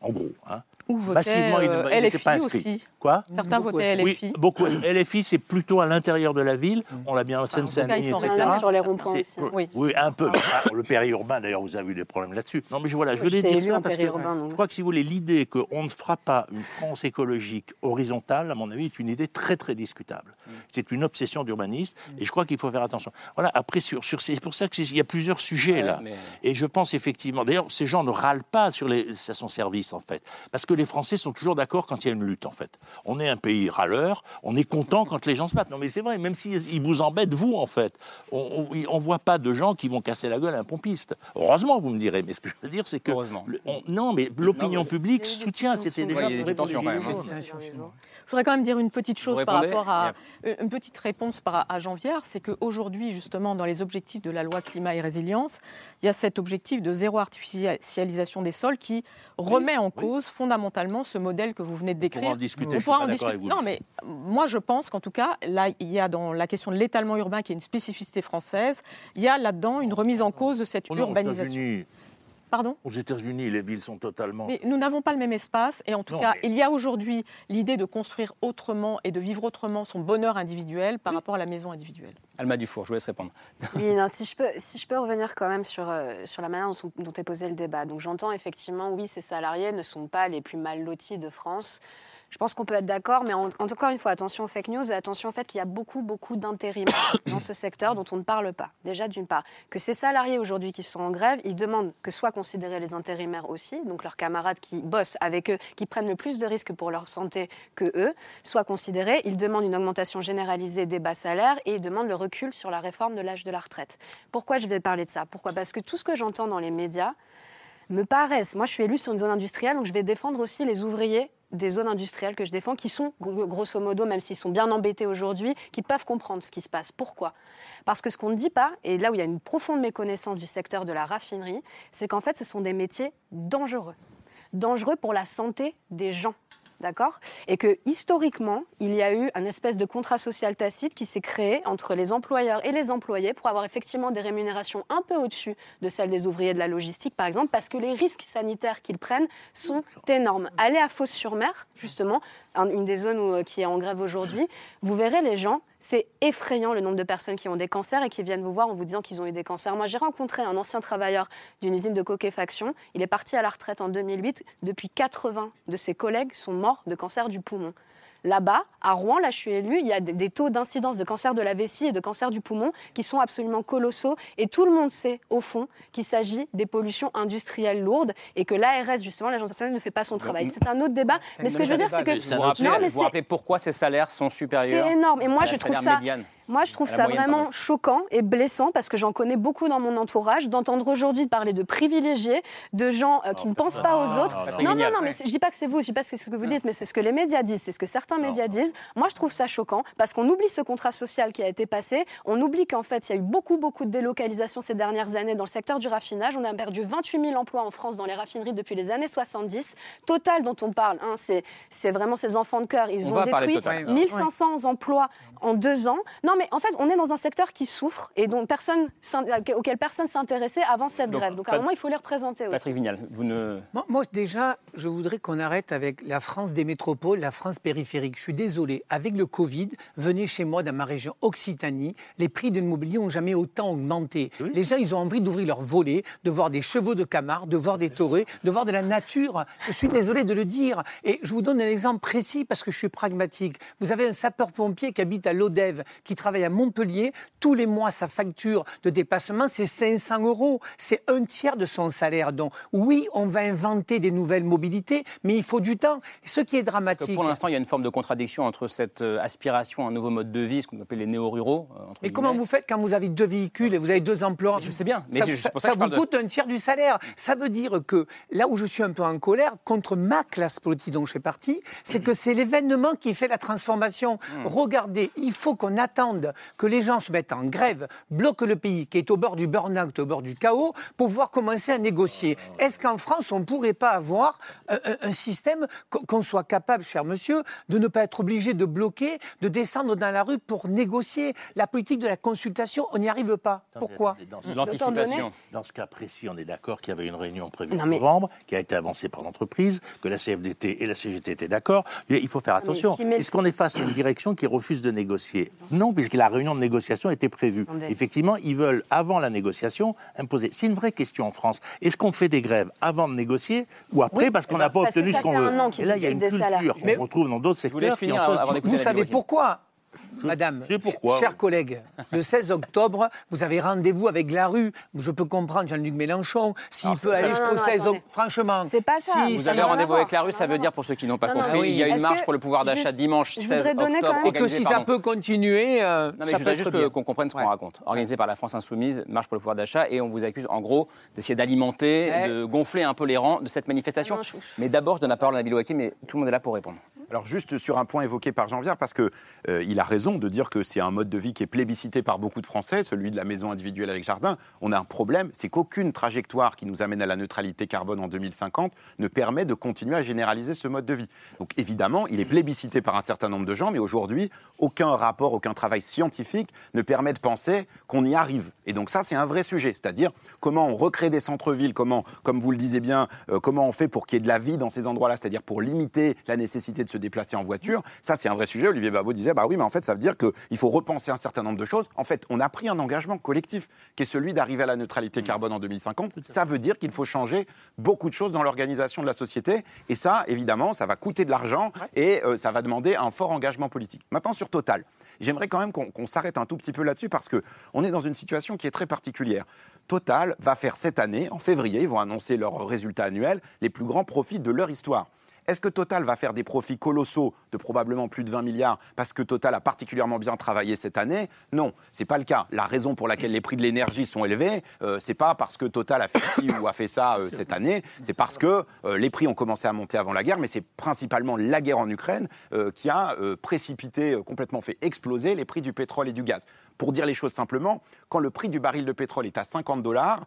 en gros. Hein. Ou votaient, euh, LFI pas aussi. Quoi Certains votaient LFI. Oui, beaucoup. LFI, c'est plutôt à l'intérieur de la ville. On l'a bien en Seine-Saint-Denis, etc. réclamés sur les ronds-points aussi. Oui. Oui. un peu. mais pas- le périurbain, d'ailleurs, vous avez eu des problèmes là-dessus. Non, mais je- voilà, je voulais dire ça parce que je crois que si vous voulez, l'idée qu'on ne fera pas une France écologique horizontale, à mon avis, est une idée très, très discutable. C'est une obsession d'urbaniste et je crois qu'il faut faire attention. Voilà, après, sur, sur, c'est pour ça qu'il y a plusieurs sujets là. mais- Et je pense effectivement, d'ailleurs, ces gens ne râlent pas sur les stations-service, en fait. Parce que les Français sont toujours d'accord quand il y a une lutte, en fait. On est un pays râleur, on est content quand les gens se battent. Non, mais c'est vrai, même s'ils vous embêtent, vous, en fait. On ne voit pas de gens qui vont casser la gueule à un pompiste. Heureusement, vous me direz. Mais ce que je veux dire, c'est que. le- on- non, mais l'opinion publique soutient. C'était déjà. Ouais, il y a des tensions quand même, hein. Je voudrais quand même dire une petite chose par rapport à une petite réponse par, à Jean Viard, c'est qu'aujourd'hui, justement, dans les objectifs de la loi climat et résilience, il y a cet objectif de zéro artificialisation des sols qui remet en cause fondamentalement ce modèle que vous venez de décrire. pourra en discuter, je suis pourra en discuter. avec vous. Non, mais moi, je pense qu'en tout cas, là, il y a dans la question de l'étalement urbain, qui est une spécificité française, il y a là-dedans une remise en cause de cette aux urbanisation. Pardon Aux États-Unis, les villes sont totalement. mais nous n'avons pas le même espace et en tout Non, cas, mais- il y a aujourd'hui l'idée de construire autrement et de vivre autrement son bonheur individuel par rapport à la maison individuelle. Alma Dufour, je vous laisse répondre. Oui, non, si, je peux, si je peux revenir quand même sur, euh, sur la manière dont, dont est posé le débat. Donc j'entends effectivement, oui, ces salariés ne sont pas les plus mal lotis de France. Je pense qu'on peut être d'accord, mais en, encore une fois, attention aux fake news et attention au fait qu'il y a beaucoup, beaucoup d'intérimaires dans ce secteur dont on ne parle pas. Déjà, d'une part, que ces salariés aujourd'hui qui sont en grève, ils demandent que soient considérés les intérimaires aussi, donc leurs camarades qui bossent avec eux, qui prennent le plus de risques pour leur santé que eux, soient considérés. Ils demandent une augmentation généralisée des bas salaires et ils demandent le recul sur la réforme de l'âge de la retraite. Pourquoi je vais parler de ça? Pourquoi? Parce que tout ce que j'entends dans les médias, me paraissent, moi je suis élue sur une zone industrielle, donc je vais défendre aussi les ouvriers des zones industrielles que je défends, qui sont, grosso modo, même s'ils sont bien embêtés aujourd'hui, qui peuvent comprendre ce qui se passe. Pourquoi? Parce que ce qu'on ne dit pas, et là où il y a une profonde méconnaissance du secteur de la raffinerie, c'est qu'en fait, ce sont des métiers dangereux. Dangereux pour la santé des gens. D'accord? Et que historiquement, il y a eu un espèce de contrat social tacite qui s'est créé entre les employeurs et les employés pour avoir effectivement des rémunérations un peu au-dessus de celles des ouvriers de la logistique, par exemple, parce que les risques sanitaires qu'ils prennent sont énormes. Allez à Fos-sur-Mer, justement, une des zones euh, qui est en grève aujourd'hui, vous verrez les gens, c'est effrayant le nombre de personnes qui ont des cancers et qui viennent vous voir en vous disant qu'ils ont eu des cancers. Moi, j'ai rencontré un ancien travailleur d'une usine de coquefaction. Il est parti à la retraite en 2008. Depuis 80 de ses collègues sont morts de cancer du poumon. Là-bas, à Rouen, là je suis élue, il y a des taux d'incidence de cancer de la vessie et de cancer du poumon qui sont absolument colossaux. Et tout le monde sait, au fond, qu'il s'agit des pollutions industrielles lourdes et que l'ARS, justement, l'Agence nationale, ne fait pas son travail. C'est un autre débat. Mais ce que je veux dire, c'est que. Vous vous rappelez, pourquoi ces salaires sont supérieurs C'est énorme. Et moi, je trouve ça. Moi, je trouve ça vraiment choquant et blessant parce que j'en connais beaucoup dans mon entourage d'entendre aujourd'hui parler de privilégiés, de gens euh, qui ne pensent pas aux autres. Non, non, non, mais je dis pas que c'est vous, je dis pas que c'est ce que vous dites, mais c'est ce que les médias disent, c'est ce que certains médias disent. Moi, je trouve ça choquant parce qu'on oublie ce contrat social qui a été passé. On oublie qu'en fait, il y a eu beaucoup, beaucoup de délocalisations ces dernières années dans le secteur du raffinage. On a perdu 28 000 emplois en France dans les raffineries depuis les années 70. Total, dont on parle, hein, c'est vraiment ces enfants de cœur. Ils ont détruit 1500 emplois en deux ans. Non, mais en fait, on est dans un secteur qui souffre et dont personne, auquel personne s'intéressait avant cette grève. Donc à un moment, il faut les représenter aussi. Patrick Vignal, vous ne. Moi, déjà, je voudrais qu'on arrête avec la France des métropoles, la France périphérique. Je suis désolé, avec le Covid, venez chez moi dans ma région Occitanie, les prix de l'immobilier n'ont jamais autant augmenté. Les gens, ils ont envie d'ouvrir leurs volets, de voir des chevaux de Camargue, de voir des taurets, de voir de la nature. Je suis désolé de le dire. Et je vous donne un exemple précis parce que je suis pragmatique. Vous avez un sapeur-pompier qui habite à l'Odève, qui travaille à Montpellier, tous les mois, sa facture de déplacement, c'est 500 euros. C'est un tiers de son salaire. Donc, oui, on va inventer des nouvelles mobilités, mais il faut du temps. Ce qui est dramatique. Pour l'instant, il y a une forme de contradiction entre cette euh, aspiration à un nouveau mode de vie, ce qu'on appelle les néo-ruraux. Euh, mais comment vous faites quand vous avez deux véhicules et vous avez deux emplois? Je sais bien. Mais ça, vous coûte un tiers du salaire. Ça veut dire que là où je suis un peu en colère contre ma classe politique dont je fais partie, c'est que c'est l'événement qui fait la transformation. Hmm. Regardez, il faut qu'on attende que les gens se mettent en grève, bloquent le pays qui est au bord du burn-out, au bord du chaos, pour pouvoir commencer à négocier. Est-ce qu'en France, on ne pourrait pas avoir un, système qu'on soit capable, cher monsieur, de ne pas être obligé de bloquer, de descendre dans la rue pour négocier La politique de la consultation, on n'y arrive pas. Pourquoi? L'anticipation. Dans ce cas précis, on est d'accord qu'il y avait une réunion prévue en novembre, qui a été avancée par l'entreprise, que la CFDT et la CGT étaient d'accord. Il faut faire attention. Est-ce qu'on est face à une direction qui refuse de négocier Non, puisque la réunion de négociation était prévue. Effectivement, ils veulent, avant la négociation, imposer. C'est une vraie question en France. Est-ce qu'on fait des grèves avant de négocier ou après parce qu'on n'a pas obtenu ce qu'on veut Et là, il y a une culture qu'on retrouve dans d'autres secteurs. Vous savez pourquoi Madame, chers collègues, le 16 octobre, vous avez rendez-vous avec la rue. Je peux comprendre Jean-Luc Mélenchon, s'il peut aller jusqu'au 16 octobre. Franchement, c'est pas ça. Si vous avez rendez-vous avec la rue, ça veut dire, pour ceux qui n'ont pas compris, il y a une marche pour le pouvoir d'achat dimanche 16 octobre. Et que si ça peut continuer. Euh, non, mais je voudrais juste qu'on comprenne ce qu'on raconte. Organisé par la France Insoumise, marche pour le pouvoir d'achat, et on vous accuse en gros d'essayer d'alimenter, de gonfler un peu les rangs de cette manifestation. Mais d'abord, je donne la parole à Nabil Ouaki, mais tout le monde est là pour répondre. Alors juste sur un point évoqué par Jean-Pierre, parce qu'il euh, a raison de dire que c'est un mode de vie qui est plébiscité par beaucoup de Français, celui de la maison individuelle avec jardin. On a un problème, c'est qu'aucune trajectoire qui nous amène à la neutralité carbone en 2050 ne permet de continuer à généraliser ce mode de vie. Donc évidemment, il est plébiscité par un certain nombre de gens, mais aujourd'hui, aucun rapport, aucun travail scientifique ne permet de penser qu'on y arrive. Et donc ça, c'est un vrai sujet, c'est-à-dire comment on recrée des centres-villes, comment, comme vous le disiez bien, euh, comment on fait pour qu'il y ait de la vie dans ces endroits-là, c'est-à-dire pour limiter la nécessité de se déplacer en voiture. Ça, c'est un vrai sujet. Olivier Babot disait, bah oui, mais en fait, ça veut dire qu'il faut repenser un certain nombre de choses. En fait, on a pris un engagement collectif qui est celui d'arriver à la neutralité Mm. carbone en 2050. Ça veut dire qu'il faut changer beaucoup de choses dans l'organisation de la société. Et ça, évidemment, ça va coûter de l'argent et euh, ça va demander un fort engagement politique. Maintenant, sur Total, j'aimerais quand même qu'on s'arrête un tout petit peu là-dessus parce qu'on est dans une situation qui est très particulière. Total va faire cette année, en février, ils vont annoncer leurs résultats annuels, les plus grands profits de leur histoire. Est-ce que Total va faire des profits colossaux de probablement plus de 20 milliards parce que Total a particulièrement bien travaillé cette année? Non, c'est pas le cas. La raison pour laquelle les prix de l'énergie sont élevés, euh, c'est pas parce que Total a fait ou a fait ça euh, cette année, c'est parce que euh, les prix ont commencé à monter avant la guerre, mais c'est principalement la guerre en Ukraine euh, qui a précipité, complètement fait exploser les prix du pétrole et du gaz. Pour dire les choses simplement, quand le prix du baril de pétrole est à 50 dollars,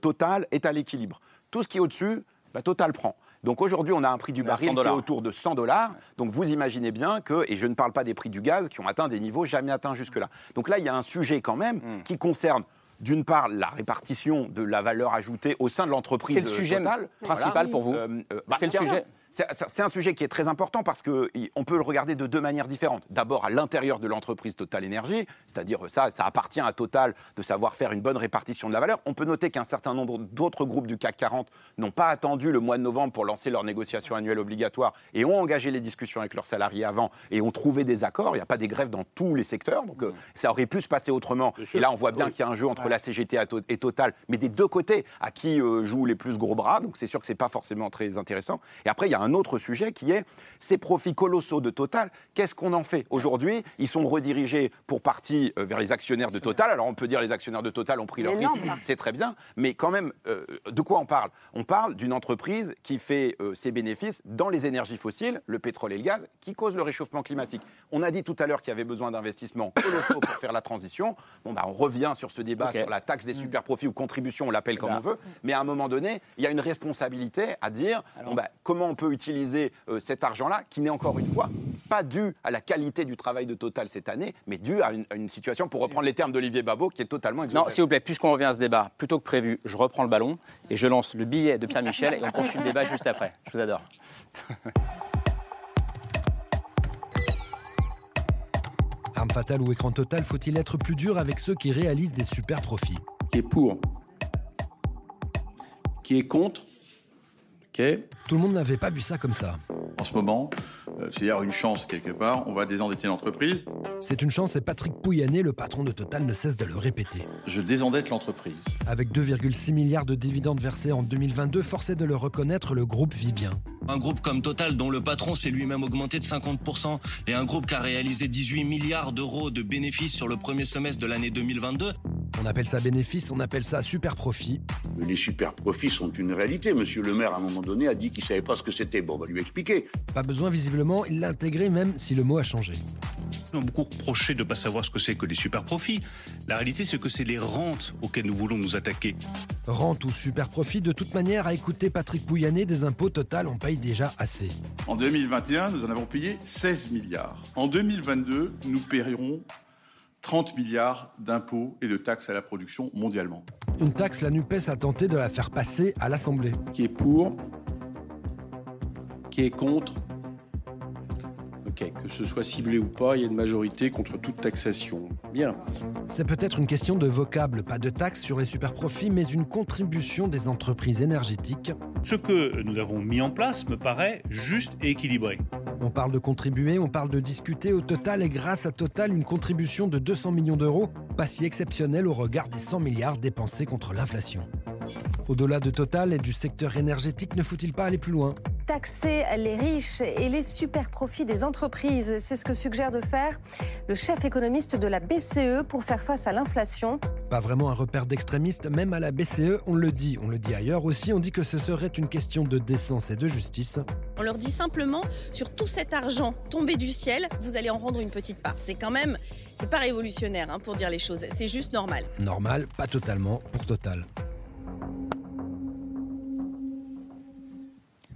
Total est à l'équilibre. Tout ce qui est au-dessus, bah, Total prend. Donc aujourd'hui, on a un prix du baril 100 qui est autour de 100 dollars. Donc vous imaginez bien que, et je ne parle pas des prix du gaz qui ont atteint des niveaux jamais atteints jusque-là. Donc là, il y a un sujet quand même Hmm. qui concerne d'une part la répartition de la valeur ajoutée au sein de l'entreprise C'est le sujet Total. principal pour vous Euh, euh, bah, C'est le sujet c'est un sujet qui est très important parce qu'on peut le regarder de deux manières différentes. D'abord, à l'intérieur de l'entreprise Total Énergie, c'est-à-dire ça, ça appartient à Total de savoir faire une bonne répartition de la valeur. On peut noter qu'un certain nombre d'autres groupes du CAC 40 n'ont pas attendu le mois de novembre pour lancer leurs négociations annuelles obligatoires et ont engagé les discussions avec leurs salariés avant et ont trouvé des accords. Il n'y a pas des grèves dans tous les secteurs, donc euh, ça aurait pu se passer autrement. Et là, on voit bien qu'il y a un jeu entre la CGT et Total, mais des deux côtés, à qui euh, jouent les plus gros bras. Donc c'est sûr que c'est pas forcément très intéressant. Et après, il y a un autre sujet qui est ces profits colossaux de Total. Qu'est-ce qu'on en fait aujourd'hui Ils sont redirigés pour partie euh, vers les actionnaires de Total. Alors on peut dire les actionnaires de Total ont pris leur risque, c'est très bien, mais quand même, euh, de quoi on parle? On parle d'une entreprise qui fait euh, ses bénéfices dans les énergies fossiles, le pétrole et le gaz, qui causent le réchauffement climatique. On a dit tout à l'heure qu'il y avait besoin d'investissements colossaux pour faire la transition. Bon, bah, on revient sur ce débat sur la taxe des super profits ou contribution, on l'appelle comme Là. on veut, mais à un moment donné, il y a une responsabilité à dire bon, bah, comment on peut utiliser euh, cet argent-là, qui n'est encore une fois pas dû à la qualité du travail de Total cette année, mais dû à une, à une situation, pour reprendre les termes d'Olivier Babot, qui est totalement Non, exagérée. s'il vous plaît, puisqu'on revient à ce débat, plutôt que prévu, je reprends le ballon et je lance le billet de Pierre Michel et on poursuit le débat juste après. Je vous adore. Arme fatale ou écran total, faut-il être plus dur avec ceux qui réalisent des super profits? Qui est pour? Qui est contre? Tout le monde n'avait pas vu ça comme ça. En ce moment, euh, c'est-à-dire une chance quelque part, on va désendetter l'entreprise. C'est une chance et Patrick Pouyanné, le patron de Total, ne cesse de le répéter. Je désendette l'entreprise. Avec 2,6 milliards de dividendes versés en 2022, forcé de le reconnaître, le groupe vit bien. Un groupe comme Total, dont le patron s'est lui-même augmenté de 50%, et un groupe qui a réalisé 18 milliards d'euros de bénéfices sur le premier semestre de l'année 2022. On appelle ça bénéfice, on appelle ça super profit. Les super profits sont une réalité. Monsieur le maire, à un moment donné, a dit qu'il savait pas ce que c'était. Bon, on va lui expliquer. Pas besoin, visiblement, il l'a intégré même si le mot a changé. Nous avons beaucoup reproché de ne pas savoir ce que c'est que les super profits. La réalité, c'est que c'est les rentes auxquelles nous voulons nous attaquer. Rente ou super profit, de toute manière, à écouter Patrick Pouyanné, des impôts Total, on paye déjà assez. En 2021, nous en avons payé 16 milliards. En 2022, nous paierons 30 milliards d'impôts et de taxes à la production mondialement. Une taxe, la NUPES a tenté de la faire passer à l'Assemblée. Qui est pour Qui est contre Ok, que ce soit ciblé ou pas, il y a une majorité contre toute taxation. Bien. C'est peut-être une question de vocable, pas de taxe sur les super profits, mais une contribution des entreprises énergétiques. Ce que nous avons mis en place me paraît juste et équilibré. On parle de contribuer, on parle de discuter. Au total, et grâce à Total, une contribution de 200 millions d'euros, pas si exceptionnelle au regard des 100 milliards dépensés contre l'inflation. Au-delà de Total et du secteur énergétique, ne faut-il pas aller plus loin? Taxer les riches et les super profits des entreprises, c'est ce que suggère de faire le chef économiste de la BCE pour faire face à l'inflation. Pas vraiment un repère d'extrémistes, même à la BCE, on le dit, on le dit ailleurs aussi, on dit que ce serait une question de décence et de justice. On leur dit simplement, sur tout cet argent tombé du ciel, vous allez en rendre une petite part. C'est quand même, c'est pas révolutionnaire hein, pour dire les choses, c'est juste normal. Normal, pas totalement, pour Total.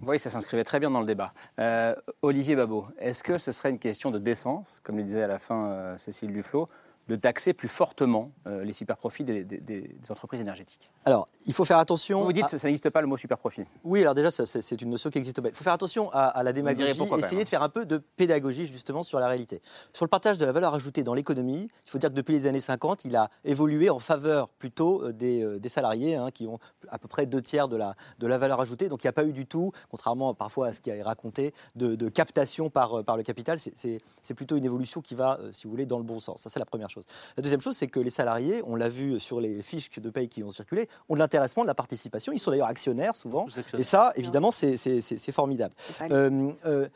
Voyez, ça s'inscrivait très bien dans le débat. Euh, Olivier Babot, est-ce que ce serait une question de décence, comme le disait à la fin euh, Cécile Duflot, de taxer plus fortement euh, les superprofits des, des, des, entreprises énergétiques Alors, il faut faire attention. Vous dites que ça n'existe pas le mot superprofit. Oui, alors déjà, c'est une notion qui n'existe pas. Il faut faire attention à, la démagogie, essayer de faire un peu de pédagogie justement sur la réalité. Sur le partage de la valeur ajoutée dans l'économie, il faut dire que depuis les années 50, il a évolué en faveur plutôt euh, des, euh, des salariés hein, qui ont à peu près deux tiers de la, de la valeur ajoutée. Donc il n'y a pas eu du tout, contrairement parfois à ce qui est raconté, de, de captation par, par le capital. C'est plutôt une évolution qui va, si vous voulez, dans le bon sens. Ça, c'est la première chose. La deuxième chose, c'est que les salariés, on l'a vu sur les fiches de paye qui ont circulé, ont de l'intéressement, de la participation. Ils sont d'ailleurs actionnaires souvent. Et ça, évidemment, c'est formidable. Euh, euh,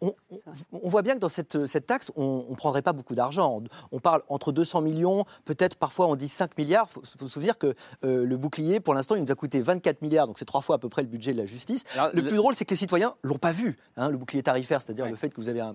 on, voit bien que dans cette, cette taxe, on ne prendrait pas beaucoup d'argent. On parle entre 200 millions, peut-être parfois on dit 5 milliards. Il faut, se souvenir que euh, le bouclier, pour l'instant, il nous a coûté 24 milliards, donc c'est trois fois à peu près le budget de la justice. le, plus drôle, c'est que les citoyens l'ont pas vu, hein, le bouclier tarifaire, c'est-à-dire le fait que vous avez un,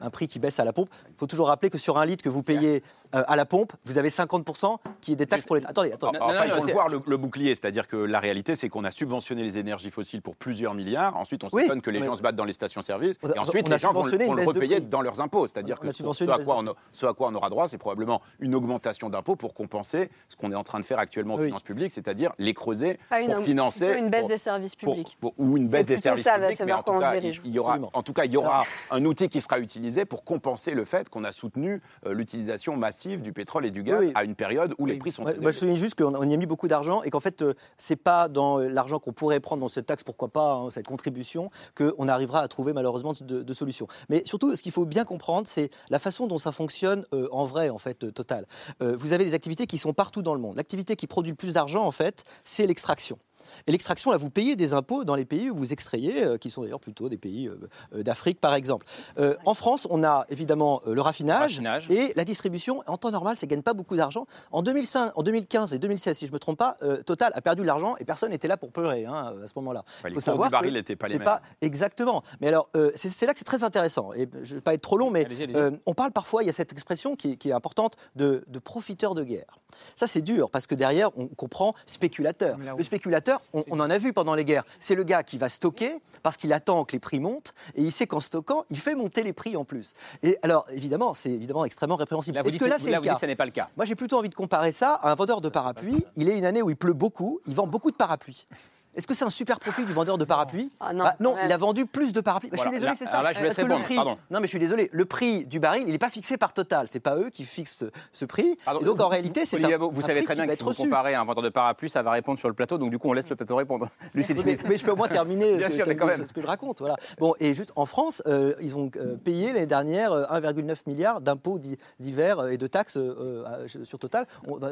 un, prix qui baisse à la pompe. Il faut toujours rappeler que sur un litre que vous payez euh, à la pompe, vous avez 50% qui est des taxes pour les. Attendez, attendez. Enfin, il faut le voir, le, bouclier, c'est-à-dire que la réalité, c'est qu'on a subventionné les énergies fossiles pour plusieurs milliards. Ensuite, on s'étonne que les gens se battent dans les stations-service. Et ensuite, les gens vont on, le repayer dans leurs impôts. C'est-à-dire que ce à, quoi on, ce à, quoi on, aura droit, c'est probablement une augmentation d'impôts pour compenser ce qu'on est en train de faire actuellement aux finances publiques, c'est-à-dire les creuser pour financer. une baisse des services publics. ou une baisse des services publics. Mais en tout, cas, il y aura, en tout cas, il y aura un outil qui sera utilisé pour compenser le fait qu'on a soutenu euh, l'utilisation massive du pétrole et du gaz à une période où les prix sont Moi, je souligne juste qu'on y a mis beaucoup d'argent et qu'en fait, euh, c'est pas dans euh, l'argent qu'on pourrait prendre dans cette taxe, pourquoi pas, hein, cette contribution, qu'on arrivera à trouver malheureusement de, solutions. Mais surtout, ce qu'il faut bien comprendre, c'est la façon dont ça fonctionne euh, en vrai, en fait, euh, total. Euh, vous avez des activités qui sont partout dans le monde. L'activité qui produit le plus d'argent, en fait, c'est l'extraction. Et l'extraction, là, vous payez des impôts dans les pays où vous extrayez, euh, qui sont d'ailleurs plutôt des pays euh, euh, d'Afrique, par exemple. en France, on a évidemment le raffinage, et la distribution. En temps normal, ça ne gagne pas beaucoup d'argent. En, 2005, en 2015 et 2016, si je ne me trompe pas, Total a perdu de l'argent et personne n'était là pour pleurer hein, à ce moment-là. Faut savoir du baril n'étaient pas les mêmes. Pas... Exactement. Mais alors, c'est là que c'est très intéressant. Et je ne vais pas être trop long, mais on parle parfois, il y a cette expression qui, qui est importante, de, de profiteur de guerre. Ça, c'est dur, parce que derrière, on comprend spéculateur. Le spéculateur, on, en a vu pendant les guerres. C'est le gars qui va stocker parce qu'il attend que les prix montent et il sait qu'en stockant, il fait monter les prix en plus. Et alors, évidemment, c'est évidemment extrêmement répréhensible. Est-ce que là, c'est le cas ce n'est pas le cas. Moi, j'ai plutôt envie de comparer ça à un vendeur de parapluies. Il est une année où il pleut beaucoup, il vend beaucoup de parapluies. Est-ce que c'est un super profit du vendeur de parapluies ah, Non, bah, non il a vendu plus de parapluies. Bah, je suis désolé, c'est ça. Là, je vais le prix, Non, mais je suis désolé. Le prix du baril, il n'est pas fixé par Total. C'est pas eux qui fixent ce prix. et donc en réalité, c'est un, Vous savez très bien que si vous comparez un vendeur de parapluies, ça va répondre sur le plateau. Donc du coup, on laisse le plateau répondre. Mais, mais, je peux au moins terminer ce, que, ce, que, je raconte. Voilà. Bon, et juste en France, euh, ils ont euh, payé l'année dernière 1,9 euh, milliard d'impôts divers et de taxes sur Total.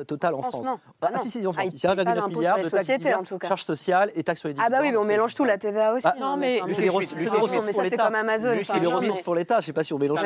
Total en France. Ah, si, si, en France. C'est 1,9 milliard de taxes charges sociales et taxes sur les dividendes. Ah bah oui, on mélange tout, la TVA aussi. Ah, non, mais c'est les ressources pour l'État. C'est comme Amazon. C'est les ressources pour l'État. Je ne sais pas si on mélange.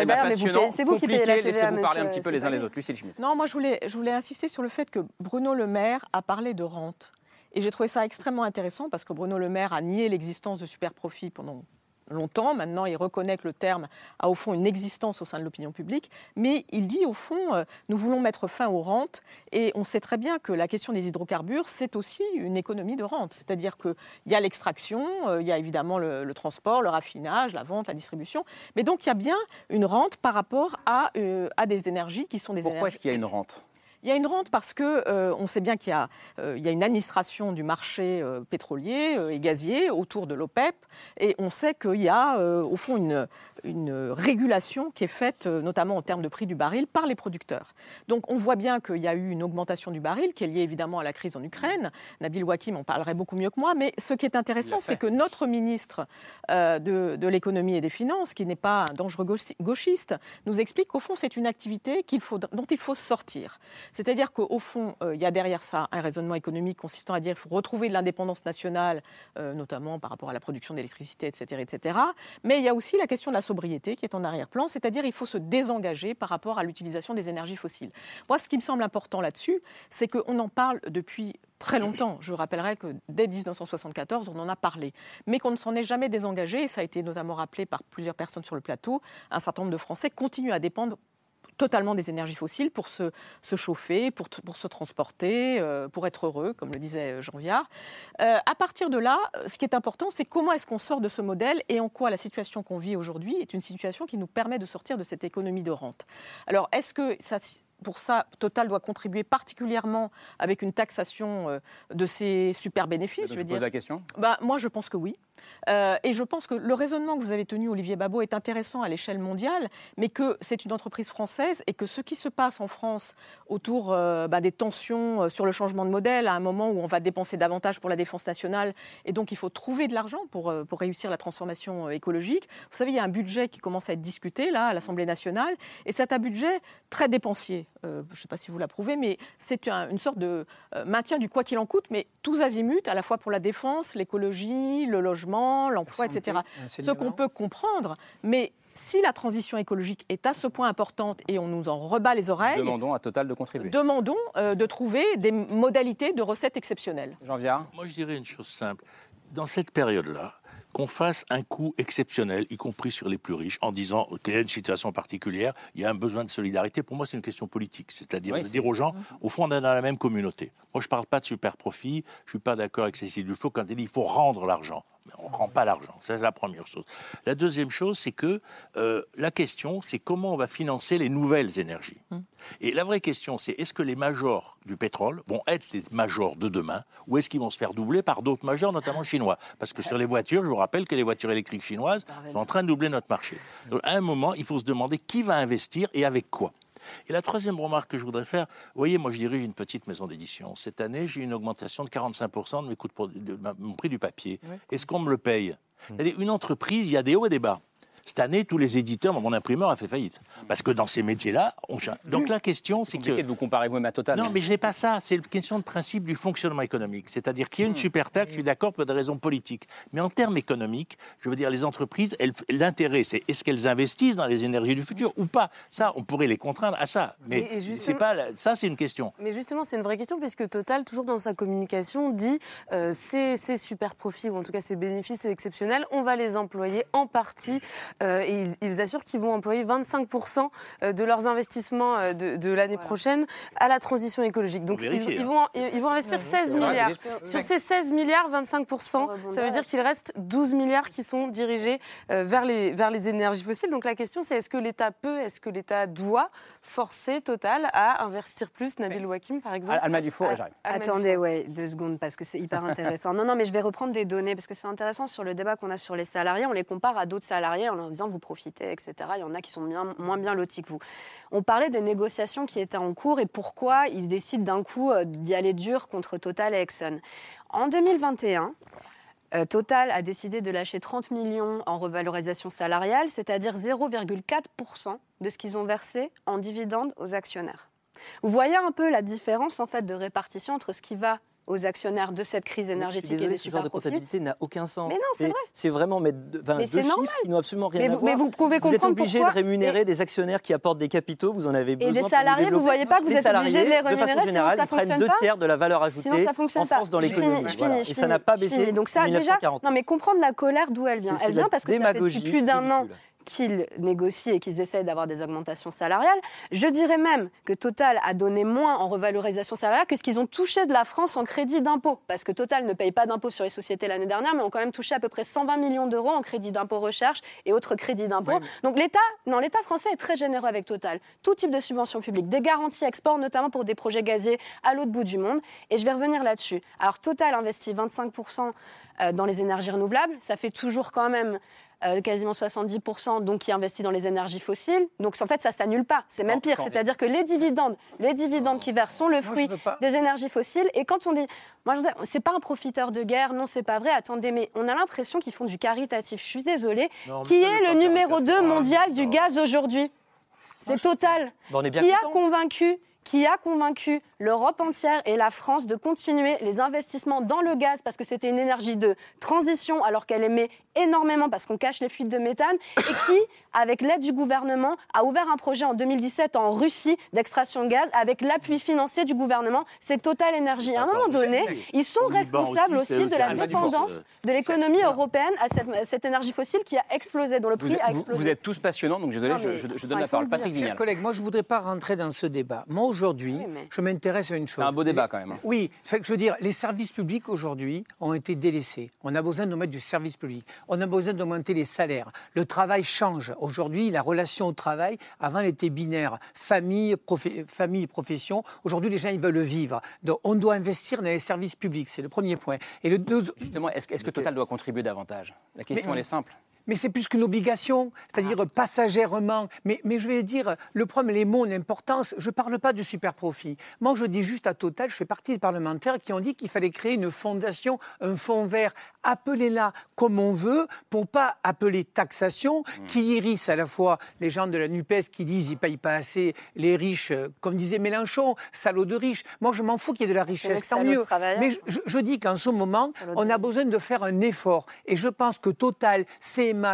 C'est vous qui payez la TVA. Laissez-vous parler un petit peu les uns les autres. Lucille Schmitt. Non, moi je voulais, je voulais insister sur le fait que Bruno Le Maire a parlé de rente. Et j'ai trouvé ça extrêmement intéressant parce que Bruno Le Maire a nié l'existence de super profits pendant longtemps. Maintenant, il reconnaît que le terme a au fond une existence au sein de l'opinion publique, mais il dit au fond, euh, nous voulons mettre fin aux rentes, et on sait très bien que la question des hydrocarbures, c'est aussi une économie de rente. C'est-à-dire qu'il y a l'extraction, euh, il y a évidemment le, transport, le raffinage, la vente, la distribution, mais donc il y a bien une rente par rapport à, euh, à des énergies qui sont des Pourquoi énergies... est-ce qu'il y a une rente? Il y a une rente parce que euh, on sait bien qu'il y, euh, y, a une administration du marché euh, pétrolier et gazier autour de l'OPEP et on sait qu'il y a au fond une, une régulation qui est faite, euh, notamment en termes de prix du baril, par les producteurs. Donc on voit bien qu'il y a eu une augmentation du baril, qui est liée évidemment à la crise en Ukraine. Nabil Wakim en parlerait beaucoup mieux que moi, mais ce qui est intéressant, c'est que notre ministre euh, de, l'économie et des finances, qui n'est pas un dangereux gauchiste, nous explique qu'au fond, c'est une activité faut, dont il faut sortir. C'est-à-dire qu'au fond, euh, il y a derrière ça un raisonnement économique consistant à dire qu'il faut retrouver de l'indépendance nationale, notamment par rapport à la production d'électricité, etc., etc. Mais il y a aussi la question de la sobriété qui est en arrière-plan, c'est-à-dire il faut se désengager par rapport à l'utilisation des énergies fossiles. Moi, ce qui me semble important là-dessus, c'est qu'on en parle depuis très longtemps. Je rappellerai que dès 1974, on en a parlé, mais qu'on ne s'en est jamais désengagé, et ça a été notamment rappelé par plusieurs personnes sur le plateau, un certain nombre de Français continuent à dépendre totalement des énergies fossiles pour se, se chauffer, pour, pour, se transporter, euh, pour être heureux, comme le disait euh, Jean Viard. Euh, à partir de là, ce qui est important, c'est comment est-ce qu'on sort de ce modèle et en quoi la situation qu'on vit aujourd'hui est une situation qui nous permet de sortir de cette économie de rente. Alors, est-ce que ça pour ça, Total doit contribuer particulièrement avec une taxation euh, de ses super bénéfices. Je, pose la question. Bah, moi, je pense que oui. Euh, et je pense que le raisonnement que vous avez tenu, Olivier Babot, est intéressant à l'échelle mondiale, mais que c'est une entreprise française et que ce qui se passe en France autour euh, bah, des tensions sur le changement de modèle, à un moment où on va dépenser davantage pour la défense nationale, et donc il faut trouver de l'argent pour, pour réussir la transformation écologique. Vous savez, il y a un budget qui commence à être discuté là à l'Assemblée nationale, et c'est un budget très dépensier. Je ne sais pas si vous l'approuvez, mais c'est une sorte de maintien du quoi qu'il en coûte, mais tous azimuts, à la fois pour la défense, l'écologie, le logement l'emploi, etc. Ce qu'on peut comprendre, mais si la transition écologique est à ce point importante et on nous en rebat les oreilles. Demandons à Total de contribuer. Demandons euh, de trouver des modalités de recettes exceptionnelles. Jean Viard Moi, je dirais une chose simple. Dans cette période-là, qu'on fasse un coup exceptionnel, y compris sur les plus riches, en disant qu'il y a une situation particulière, il y a un besoin de solidarité. Pour moi, c'est une question politique. C'est-à-dire de dire aux gens, au fond, on est dans la même communauté. Moi, je ne parle pas de super profit. Je ne suis pas d'accord avec Cécile Dufaux quand elle dit qu'il faut rendre l'argent on ne rend pas l'argent. C'est la première chose. La deuxième chose, c'est que euh, la question, c'est comment on va financer les nouvelles énergies. Hum. Et la vraie question, c'est est-ce que les majors du pétrole vont être les majors de demain ou est-ce qu'ils vont se faire doubler par d'autres majors, notamment chinois? Parce que sur les voitures, je vous rappelle que les voitures électriques chinoises sont en train de doubler notre marché. Donc, à un moment, il faut se demander qui va investir et avec quoi. Et la troisième remarque que je voudrais faire, vous voyez, moi je dirige une petite maison d'édition. Cette année, j'ai eu une augmentation de 45% de, mes coûts de, mon prix du papier. Est-ce qu'on me le paye? Une entreprise, il y a des hauts et des bas. Cette année, tous les éditeurs, mon imprimeur a fait faillite. Parce que dans ces métiers-là, on Donc la question, c'est que. de vous comparer vous-même à Total. Non, mais je n'ai pas ça. C'est une question de principe du fonctionnement économique. C'est-à-dire qu'il y a une hmm. super taxe, je suis d'accord pour des raisons politiques. Mais en termes économiques, je veux dire, les entreprises, l'intérêt, c'est est-ce qu'elles investissent dans les énergies du futur ou pas? Ça, on pourrait les contraindre à ça. Mais c'est pas ça, c'est une question. Mais justement, c'est une vraie question puisque Total, toujours dans sa communication, dit euh, ces, ces super profits ou en tout cas ces bénéfices exceptionnels, on va les employer en partie et ils, assurent qu'ils vont employer 25% euh, de leurs investissements euh, de, l'année prochaine à la transition écologique. Donc ils, hein. vont, ils vont investir 16 milliards. Sur ces 16 milliards, 25%, ça veut dire qu'il reste 12 milliards qui sont dirigés vers les, vers les énergies fossiles. Donc la question, c'est est-ce que l'État peut, est-ce que l'État doit forcer Total à investir plus? Nabil Wakim, par exemple Alma Dufour, j'arrive. Attendez, ouais, deux secondes, parce que c'est hyper intéressant. non, non, mais je vais reprendre des données, parce que c'est intéressant sur le débat qu'on a sur les salariés. On les compare à d'autres salariés en disant vous profitez, etc. Il y en a qui sont moins bien lotis que vous. On parlait des négociations qui étaient en cours et pourquoi ils décident d'un coup euh, d'y aller dur contre Total et Exxon. En 2021, euh, Total a décidé de lâcher 30 millions en revalorisation salariale, c'est-à-dire 0,4% de ce qu'ils ont versé en dividendes aux actionnaires. Vous voyez un peu la différence en fait de répartition entre ce qui va aux actionnaires de cette crise énergétique désolée, et des ce genre de comptabilité n'a aucun sens. Mais non, c'est vrai. C'est vraiment mais, enfin, deux chiffres qui n'ont absolument rien mais à vous, Mais vous pouvez comprendre Vous êtes obligé de rémunérer des actionnaires qui apportent des capitaux, vous en avez besoin. Et des salariés, vous ne voyez pas que vous êtes obligé de les rémunérer, de façon générale, ils prennent deux tiers de la valeur ajoutée en France dans l'économie. Et ça n'a pas baissé Donc ça, déjà, non mais comprendre la colère d'où elle vient. Elle vient parce que ça fait plus d'un an qu'ils négocient et qu'ils essayent d'avoir des augmentations salariales. Je dirais même que Total a donné moins en revalorisation salariale que ce qu'ils ont touché de la France en crédit d'impôt. Parce que Total ne paye pas d'impôt sur les sociétés l'année dernière, mais ont quand même touché à peu près 120 millions d'euros en crédit d'impôt recherche et autres crédits d'impôt. Donc l'État, non, l'État français est très généreux avec Total. Tout type de subventions publiques, des garanties export, notamment pour des projets gaziers à l'autre bout du monde. Et je vais revenir là-dessus. Alors Total investit 25% euh, dans les énergies renouvelables. Ça fait toujours quand même euh, quasiment 70%, donc qui investit dans les énergies fossiles. Donc en fait, ça s'annule pas. C'est même pire. C'est-à-dire que les dividendes, les dividendes qui versent sont le fruit des énergies fossiles. Et quand on dit, moi je c'est pas un profiteur de guerre, non, c'est pas vrai. Attendez, mais on a l'impression qu'ils font du caritatif. Je suis désolée. qui est le numéro 2 mondial du gaz aujourd'hui? C'est Total. qui a convaincu qui a convaincu l'Europe entière et la France de continuer les investissements dans le gaz parce que c'était une énergie de transition alors qu'elle émet énormément parce qu'on cache les fuites de méthane et qui, avec l'aide du gouvernement, a ouvert un projet en 2017 en Russie d'extraction de gaz avec l'appui financier du gouvernement. C'est Total Énergie. À un moment donné, ils sont responsables aussi, de la dépendance de l'économie européenne à cette, énergie fossile qui a explosé, dont le prix a explosé. Vous, êtes tous passionnants, donc désolé, je, je, donne la parole. Patrick Chers collègues, moi je ne voudrais pas rentrer dans ce débat. Moi aujourd'hui, je m'intéresse à une chose. C'est un beau débat quand même. hein. Oui, fait que je veux dire, les services publics aujourd'hui ont été délaissés. On a besoin de mettre du service public. On a besoin d'augmenter les salaires. Le travail change. Aujourd'hui, la relation au travail, avant, elle était binaire. Famille, famille profession. Aujourd'hui, les gens, ils veulent le vivre. Donc, on doit investir dans les services publics. C'est le premier point. Et le deux... Justement, est-ce est-ce que Total doit contribuer davantage? La question, Mais- elle est simple. Mais c'est plus qu'une obligation, c'est-à-dire passagèrement. Mais, mais je vais dire, le problème, les mots ont une importance. Je ne parle pas de super profit. Moi, je dis juste à Total, je fais partie des parlementaires qui ont dit qu'il fallait créer une fondation, un fonds vert. Appelez-la comme on veut, pour pas appeler taxation, qui irrisse à la fois les gens de la NUPES qui disent ils payent pas assez, les riches, euh, comme disait Mélenchon, salaud de riches. Moi, je m'en fous qu'il y ait de la richesse, tant mieux. Mais je, dis qu'en ce moment, on a besoin de faire un effort. Et je pense que Total,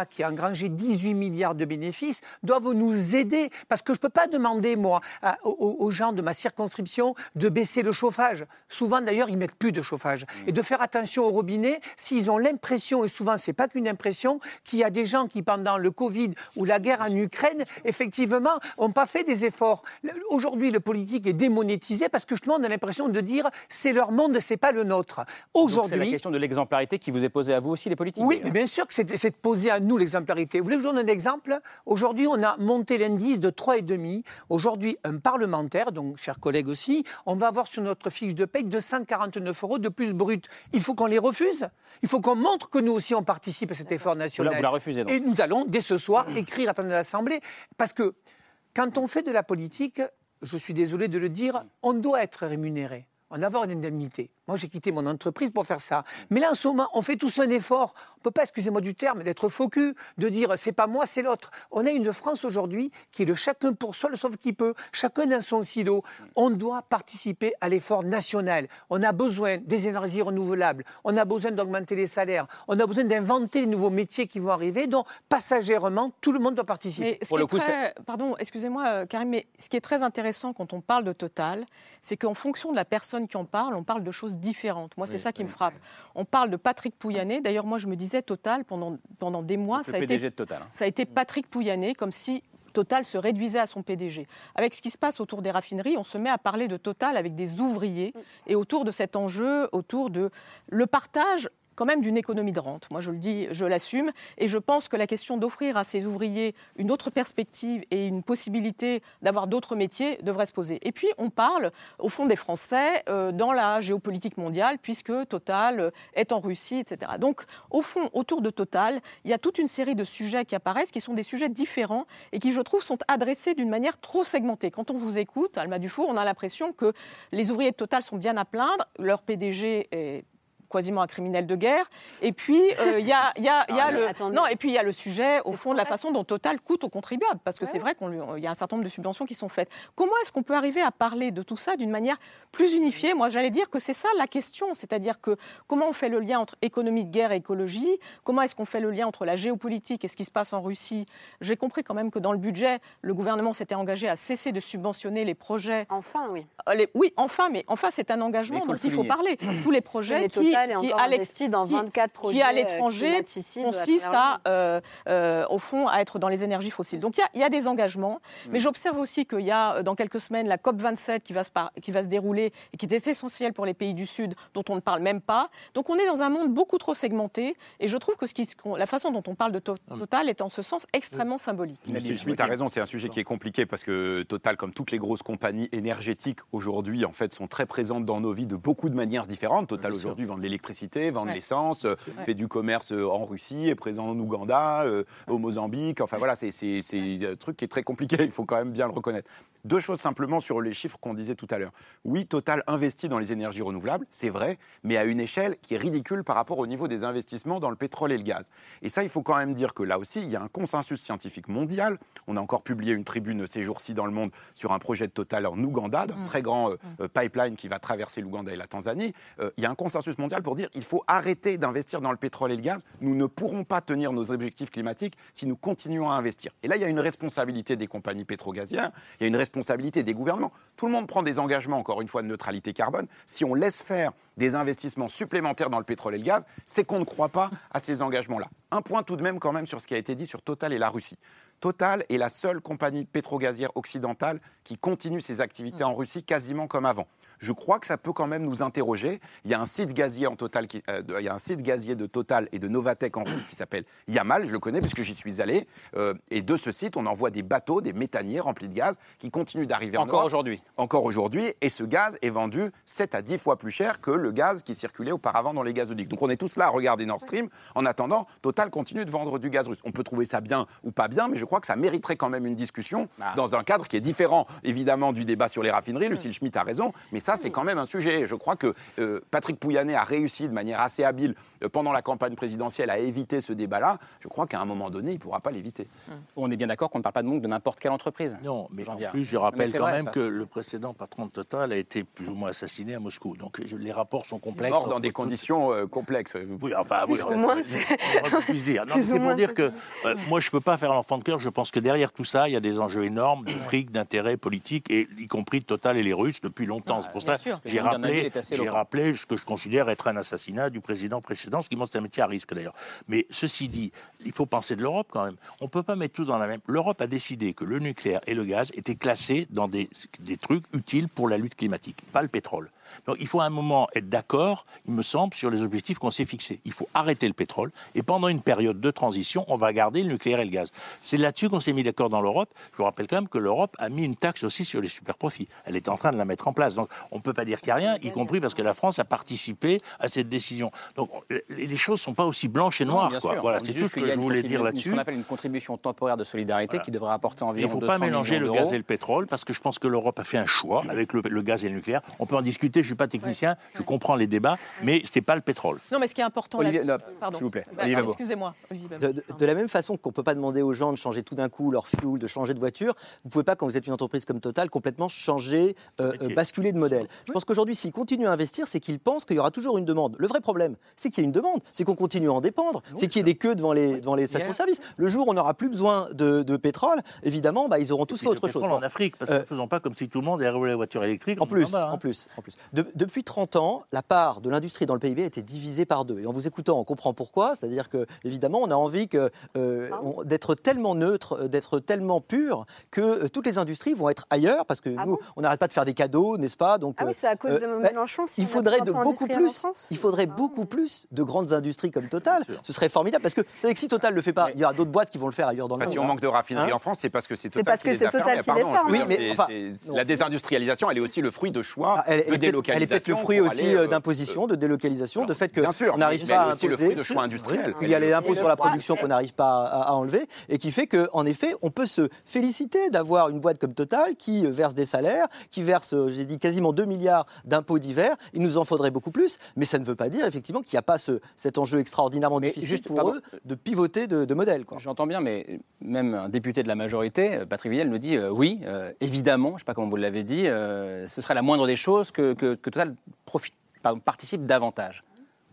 Qui a engrangé 18 milliards de bénéfices, doivent nous aider. Parce que je ne peux pas demander, moi, à- aux, aux gens de ma circonscription de baisser le chauffage. Souvent, d'ailleurs, ils mettent plus de chauffage. Et de faire attention au robinet s'ils ont l'impression, et souvent, c'est pas qu'une impression, qu'il y a des gens qui, pendant le Covid ou la guerre en Ukraine, effectivement, n'ont pas fait des efforts. Aujourd'hui, le politique est démonétisé parce que justement, on a l'impression de dire c'est leur monde, c'est pas le nôtre. Donc, C'est la Aujourd'hui, question de l'exemplarité qui vous est posée à vous aussi, les politiques. oui, mais bien sûr que c'est c'est de poser à nous l'exemplarité. Vous voulez que je donne un exemple? Aujourd'hui, on a monté l'indice de 3,5. Aujourd'hui, un parlementaire, donc chers collègues aussi, on va avoir sur notre fiche de paye 249 euros de plus brut. Il faut qu'on les refuse? Il faut qu'on montre que nous aussi, on participe à cet effort national. vous la refusez, donc. Et nous allons, dès ce soir, écrire à la de l'Assemblée. Parce que quand on fait de la politique, je suis désolé de le dire, on doit être rémunéré. On doit avoir une indemnité. Moi, j'ai quitté mon entreprise pour faire ça. Mais là, en ce moment, on fait tous un effort. On ne peut pas, excusez-moi du terme, d'être cul, de dire c'est pas moi, c'est l'autre. On a une France aujourd'hui qui est de chacun pour soi, sauf qui peut, chacun dans son silo. On doit participer à l'effort national. On a besoin des énergies renouvelables. On a besoin d'augmenter les salaires. On a besoin d'inventer les nouveaux métiers qui vont arriver. Donc, passagèrement, tout le monde doit participer. Mais qui est très- Pardon, excusez-moi, euh, Karim, mais ce qui est très intéressant quand on parle de Total, c'est qu'en fonction de la personne qui en parle, on parle de choses différentes. Moi, c'est Oui, ça qui oui, me frappe. On parle de Patrick Pouyanné. D'ailleurs, moi, je me disais Total pendant, pendant des mois. Le ça a, PDG été, de Total, hein. ça a été Patrick Pouyanné, comme si. Total se réduisait à son PDG. Avec ce qui se passe autour des raffineries, on se met à parler de Total avec des ouvriers et autour de cet enjeu, autour de le partage quand même d'une économie de rente. Moi, je le dis, je l'assume. Et je pense que la question d'offrir à ces ouvriers une autre perspective et une possibilité d'avoir d'autres métiers devrait se poser. Et puis, on parle, au fond, des Français euh, dans la géopolitique mondiale, puisque Total euh, est en Russie, etc. Donc, au fond, autour de Total, il y a toute une série de sujets qui apparaissent, qui sont des sujets différents et qui, je trouve, sont adressés d'une manière trop segmentée. Quand on vous écoute, Alma Dufour, on a l'impression que les ouvriers de Total sont bien à plaindre, leur PDG est quasiment un criminel de guerre. Et puis, euh, il y a, il y a- il y a Ah, le... attendez. Non, et puis il y a le sujet, au fond, de la façon dont Total coûte aux contribuables. Parce que Ouais. c'est vrai qu'il y a un certain nombre de subventions qui sont faites. Comment est-ce qu'on peut arriver à parler de tout ça d'une manière plus unifiée? Moi, j'allais dire que c'est ça la question. C'est-à-dire que comment on fait le lien entre économie de guerre et écologie? Comment est-ce qu'on fait le lien entre la géopolitique et ce qui se passe en Russie? J'ai compris quand même que dans le budget, le gouvernement s'était engagé à cesser de subventionner les projets. Enfin, oui. oui, enfin, mais enfin, c'est un engagement il faut dont il faut parler. Tous les projets qui, Est qui encore à l'ex- investi dans qui- 24 projets, qui à euh, l'étranger à consistent travers à, euh, euh, au fond, à être dans les énergies fossiles. Donc il y a- il y, a des engagements, mais j'observe aussi qu'il y a euh, dans quelques semaines la COP 27 qui va, se par- qui va se dérouler et qui est essentielle pour les pays du Sud, dont on ne parle même pas. Donc on est dans un monde beaucoup trop segmenté, et je trouve que ce qui, se- la façon dont on parle de to- Total est en ce sens extrêmement symbolique. Monsieur Schmitt a raison, c'est un sujet qui est compliqué parce que Total, comme toutes les grosses compagnies énergétiques aujourd'hui, en fait, sont très présentes dans nos vies de beaucoup de manières différentes. Total aujourd'hui vend de l'électricité, vend de Ouais. l'essence, euh, Ouais. fait du commerce euh, en Russie, est présent en Ouganda, euh, au Mozambique. Enfin voilà, c'est un truc qui est très compliqué, il faut quand même bien le reconnaître. Deux choses simplement sur les chiffres qu'on disait tout à l'heure. Oui, Total investit dans les énergies renouvelables, c'est vrai, mais à une échelle qui est ridicule par rapport au niveau des investissements dans le pétrole et le gaz. Et ça, il faut quand même dire que là aussi, il y a un consensus scientifique mondial. On a encore publié une tribune ces jours-ci dans le monde sur un projet de Total en Ouganda, d'un Mm. très grand euh, euh, pipeline qui va traverser l'Ouganda et la Tanzanie. Euh, il y a un consensus mondial pour dire il faut arrêter d'investir dans le pétrole et le gaz. Nous ne pourrons pas tenir nos objectifs climatiques si nous continuons à investir. Et là, il y a une responsabilité des compagnies pétrogazières, il y a une responsabilité des gouvernements. Tout le monde prend des engagements, encore une fois, de neutralité carbone. Si on laisse faire des investissements supplémentaires dans le pétrole et le gaz, c'est qu'on ne croit pas à ces engagements-là. Un point tout de même quand même sur ce qui a été dit sur Total et la Russie. Total est la seule compagnie pétrogazière occidentale qui continue ses activités en Russie quasiment comme avant je crois que ça peut quand même nous interroger. Il y a un site gazier en total, qui, euh, il y a un site gazier de Total et de Novatec en Russie qui s'appelle Yamal. Je le connais puisque j'y suis allé. Euh, et de ce site, on envoie des bateaux, des méthaniers remplis de gaz qui continuent d'arriver en Encore aujourd'hui. Encore aujourd'hui. Et ce gaz est vendu 7 à 10 fois plus cher que le gaz qui circulait auparavant dans les gazoducs. Donc on est tous là à regarder Nord Stream. En attendant, Total continue de vendre du gaz russe. On peut trouver ça bien ou pas bien, mais je crois que ça mériterait quand même une discussion ah. dans un cadre qui est différent, évidemment, du débat sur les raffineries. Lucille Schmitt a raison, mais ça, c'est quand même un sujet. Je crois que euh, Patrick Pouyanné a réussi de manière assez habile euh, pendant la campagne présidentielle à éviter ce débat-là. Je crois qu'à un moment donné, il ne pourra pas l'éviter. On est bien d'accord qu'on ne parle pas de manque de n'importe quelle entreprise. Non, mais en plus, je rappelle quand même que le précédent patron de Total a été plus ou moins assassiné à Moscou. Donc les rapports sont complexes. Mort dans des conditions euh, complexes. Oui, enfin, oui, plus ou moins, c'est dire. c'est pour dire que moi, je ne peux pas faire l'enfant de cœur. Je pense que derrière tout ça, il y a des enjeux énormes de fric, d'intérêt politique, et y compris Total et les Russes depuis longtemps. c'est pour ça j'ai rappelé, j'ai rappelé ce que je considère être un assassinat du président précédent, ce qui montre un métier à risque d'ailleurs. Mais ceci dit, il faut penser de l'Europe quand même. On ne peut pas mettre tout dans la même. L'Europe a décidé que le nucléaire et le gaz étaient classés dans des, des trucs utiles pour la lutte climatique, pas le pétrole. Donc il faut à un moment être d'accord, il me semble, sur les objectifs qu'on s'est fixés. Il faut arrêter le pétrole et pendant une période de transition, on va garder le nucléaire et le gaz. C'est là-dessus qu'on s'est mis d'accord dans l'Europe. Je vous rappelle quand même que l'Europe a mis une taxe aussi sur les super profits. Elle est en train de la mettre en place. Donc on ne peut pas dire qu'il n'y a rien, y compris parce que la France a participé à cette décision. Donc les choses ne sont pas aussi blanches et noires. Voilà, c'est tout ce que je voulais dire là-dessus. Ce qu'on appelle une contribution temporaire de solidarité qui devrait apporter environ Il ne faut pas mélanger le gaz et le pétrole parce que je pense que l'Europe a fait un choix avec le, le, gaz et le nucléaire. On peut en discuter, je ne suis pas technicien, je comprends les débats, mais ce n'est pas le pétrole. Non, mais ce qui est important Olivier, s'il vous plaît. Bah, excusez-moi. De, la même façon qu'on ne peut pas demander aux gens de changer tout d'un coup leur fuel, de changer de voiture, vous ne pouvez pas, quand vous êtes une entreprise comme Total, complètement changer, euh, euh, basculer de modèle. Je pense qu'aujourd'hui, s'ils continuent à investir, c'est qu'ils pensent qu'il y aura toujours une demande. Le vrai problème, c'est qu'il y a une demande, c'est qu'on continue à en dépendre, c'est qu'il y ait des queues devant les, devant les stations-service. Le jour où on n'aura plus besoin de, pétrole, évidemment, bah, ils auront tous fait autre chose. en Afrique, parce que ne euh, faisons pas comme si tout le monde avait la voiture électrique. En plus, en plus, en plus. Depuis 30 ans, la part de l'industrie dans le PIB a été divisée par deux. Et en vous écoutant, on comprend pourquoi. C'est-à-dire que, évidemment, on a envie que, euh, d'être tellement neutre, euh, d'être tellement pur, que euh, toutes les industries vont être ailleurs, parce que ah nous, on n'arrête pas de faire des cadeaux, n'est-ce pas? Donc, ah oui, c'est à cause de Mélenchon. il faudrait de beaucoup plus. Il faudrait ah. beaucoup plus de grandes industries comme Total. Ce serait formidable, parce que c'est vrai que si Total ne le fait pas, il y aura d'autres boîtes qui vont le faire ailleurs dans le monde. Si on manque de raffinerie hein en France, c'est parce que c'est Total, parce que c'est Total qui les fait. Oui, mais la désindustrialisation, elle est aussi le fruit de choix de délocalisation. Elle est peut-être le fruit aussi d'imposition, de délocalisation, de fait qu'on n'arrive pas à imposer. le fruit de choix industriels. Il y a les impôts sur la production qu'on n'arrive pas à, enlever et qui fait qu'en effet, on peut se féliciter d'avoir une boîte comme Total qui verse des salaires, qui verse, j'ai dit, quasiment 2 milliards d'impôts divers. Il nous en faudrait beaucoup plus, mais ça ne veut pas dire effectivement qu'il n'y a pas ce, cet enjeu extraordinairement difficile juste, pour eux de pivoter de, modèle. J'entends bien, mais même un député de la majorité, euh, Patrick Villel, nous dit euh, oui, euh, évidemment, je ne sais pas comment vous l'avez dit, ce serait la moindre des choses que, que, que Total participe davantage.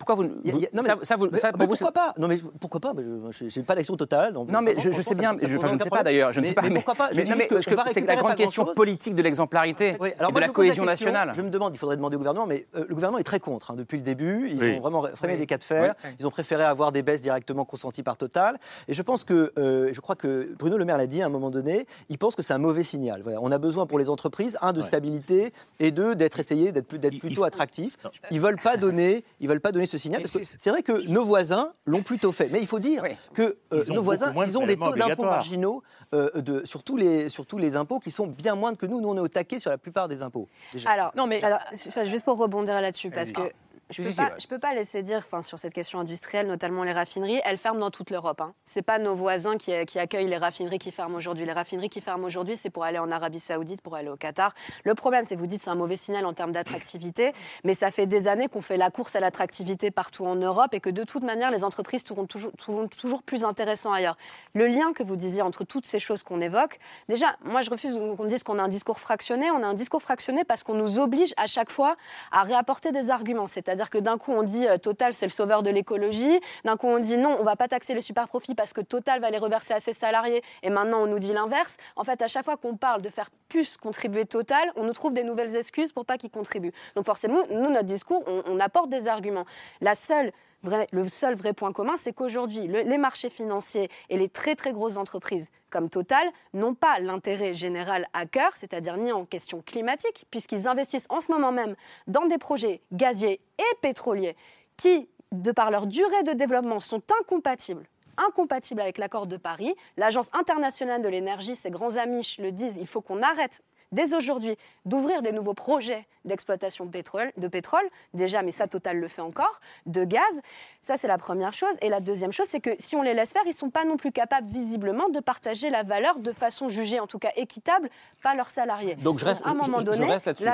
Pourquoi vous, non, mais, ça, vous, ça, pourquoi pas? Non mais pourquoi pas? Je n'ai pas d'action totale. non mais je, sais bien, je, ne sais pas d'ailleurs, je ne sais pas. Mais, pourquoi pas? C'est la grande question politique de l'exemplarité, de la cohésion nationale. Je me demande, il faudrait demander au gouvernement, mais euh, le gouvernement est très contre hein, depuis le début. Ils ont vraiment freiné des cas de fer. Ils ont préféré avoir des baisses directement consenties par Total. Et je pense que, euh, je crois que Bruno Le Maire l'a dit à un moment donné, il pense que c'est un mauvais signal. On a besoin pour les entreprises, un, de stabilité, et deux, d'être essayé d'être plutôt attractif. Ils veulent pas donner, ils veulent pas donner ce signal c'est vrai que nos voisins l'ont plutôt fait. Mais il faut dire que euh, nos voisins, ils ont des taux d'impôts marginaux euh, de, sur, tous les, sur tous les impôts qui sont bien moindres que nous. Nous, on est au taquet sur la plupart des impôts. Alors, non, mais... alors, juste pour rebondir là-dessus, parce que je ne peux, pas, peux pas laisser dire, enfin, sur cette question industrielle, notamment les raffineries, elles ferment dans toute l'Europe. Hein. Ce n'est pas nos voisins qui, qui, accueillent les raffineries qui ferment aujourd'hui. Les raffineries qui ferment aujourd'hui, c'est pour aller en Arabie Saoudite, pour aller au Qatar. Le problème, c'est que vous dites c'est un mauvais signal en termes d'attractivité, mais ça fait des années qu'on fait la course à l'attractivité partout en Europe et que de toute manière, les entreprises trouveront toujours, toujours plus intéressant ailleurs. Le lien que vous disiez entre toutes ces choses qu'on évoque, déjà, moi, je refuse qu'on dise qu'on a un discours fractionné. On a un discours fractionné parce qu'on nous oblige à chaque fois à réapporter des arguments. C'est-à-dire que d'un coup, on dit euh, Total, c'est le sauveur de l'écologie. D'un coup, on dit non, on va pas taxer les super profits parce que Total va les reverser à ses salariés. Et maintenant, on nous dit l'inverse. En fait, à chaque fois qu'on parle de faire plus contribuer Total, on nous trouve des nouvelles excuses pour pas qu'ils contribuent. Donc forcément, nous, notre discours, on, on apporte des arguments. La seule le seul vrai point commun, c'est qu'aujourd'hui, les marchés financiers et les très très grosses entreprises comme Total n'ont pas l'intérêt général à cœur, c'est-à-dire ni en question climatique, puisqu'ils investissent en ce moment même dans des projets gaziers et pétroliers qui, de par leur durée de développement, sont incompatibles incompatibles avec l'accord de Paris. L'Agence internationale de l'énergie, ses grands amis le disent, il faut qu'on arrête dès aujourd'hui d'ouvrir des nouveaux projets d'exploitation de pétrole, de pétrole, déjà, mais ça, Total le fait encore, de gaz. Ça, c'est la première chose. Et la deuxième chose, c'est que si on les laisse faire, ils ne sont pas non plus capables, visiblement, de partager la valeur de façon jugée, en tout cas équitable, par leurs salariés. Donc, je reste, à un moment donné,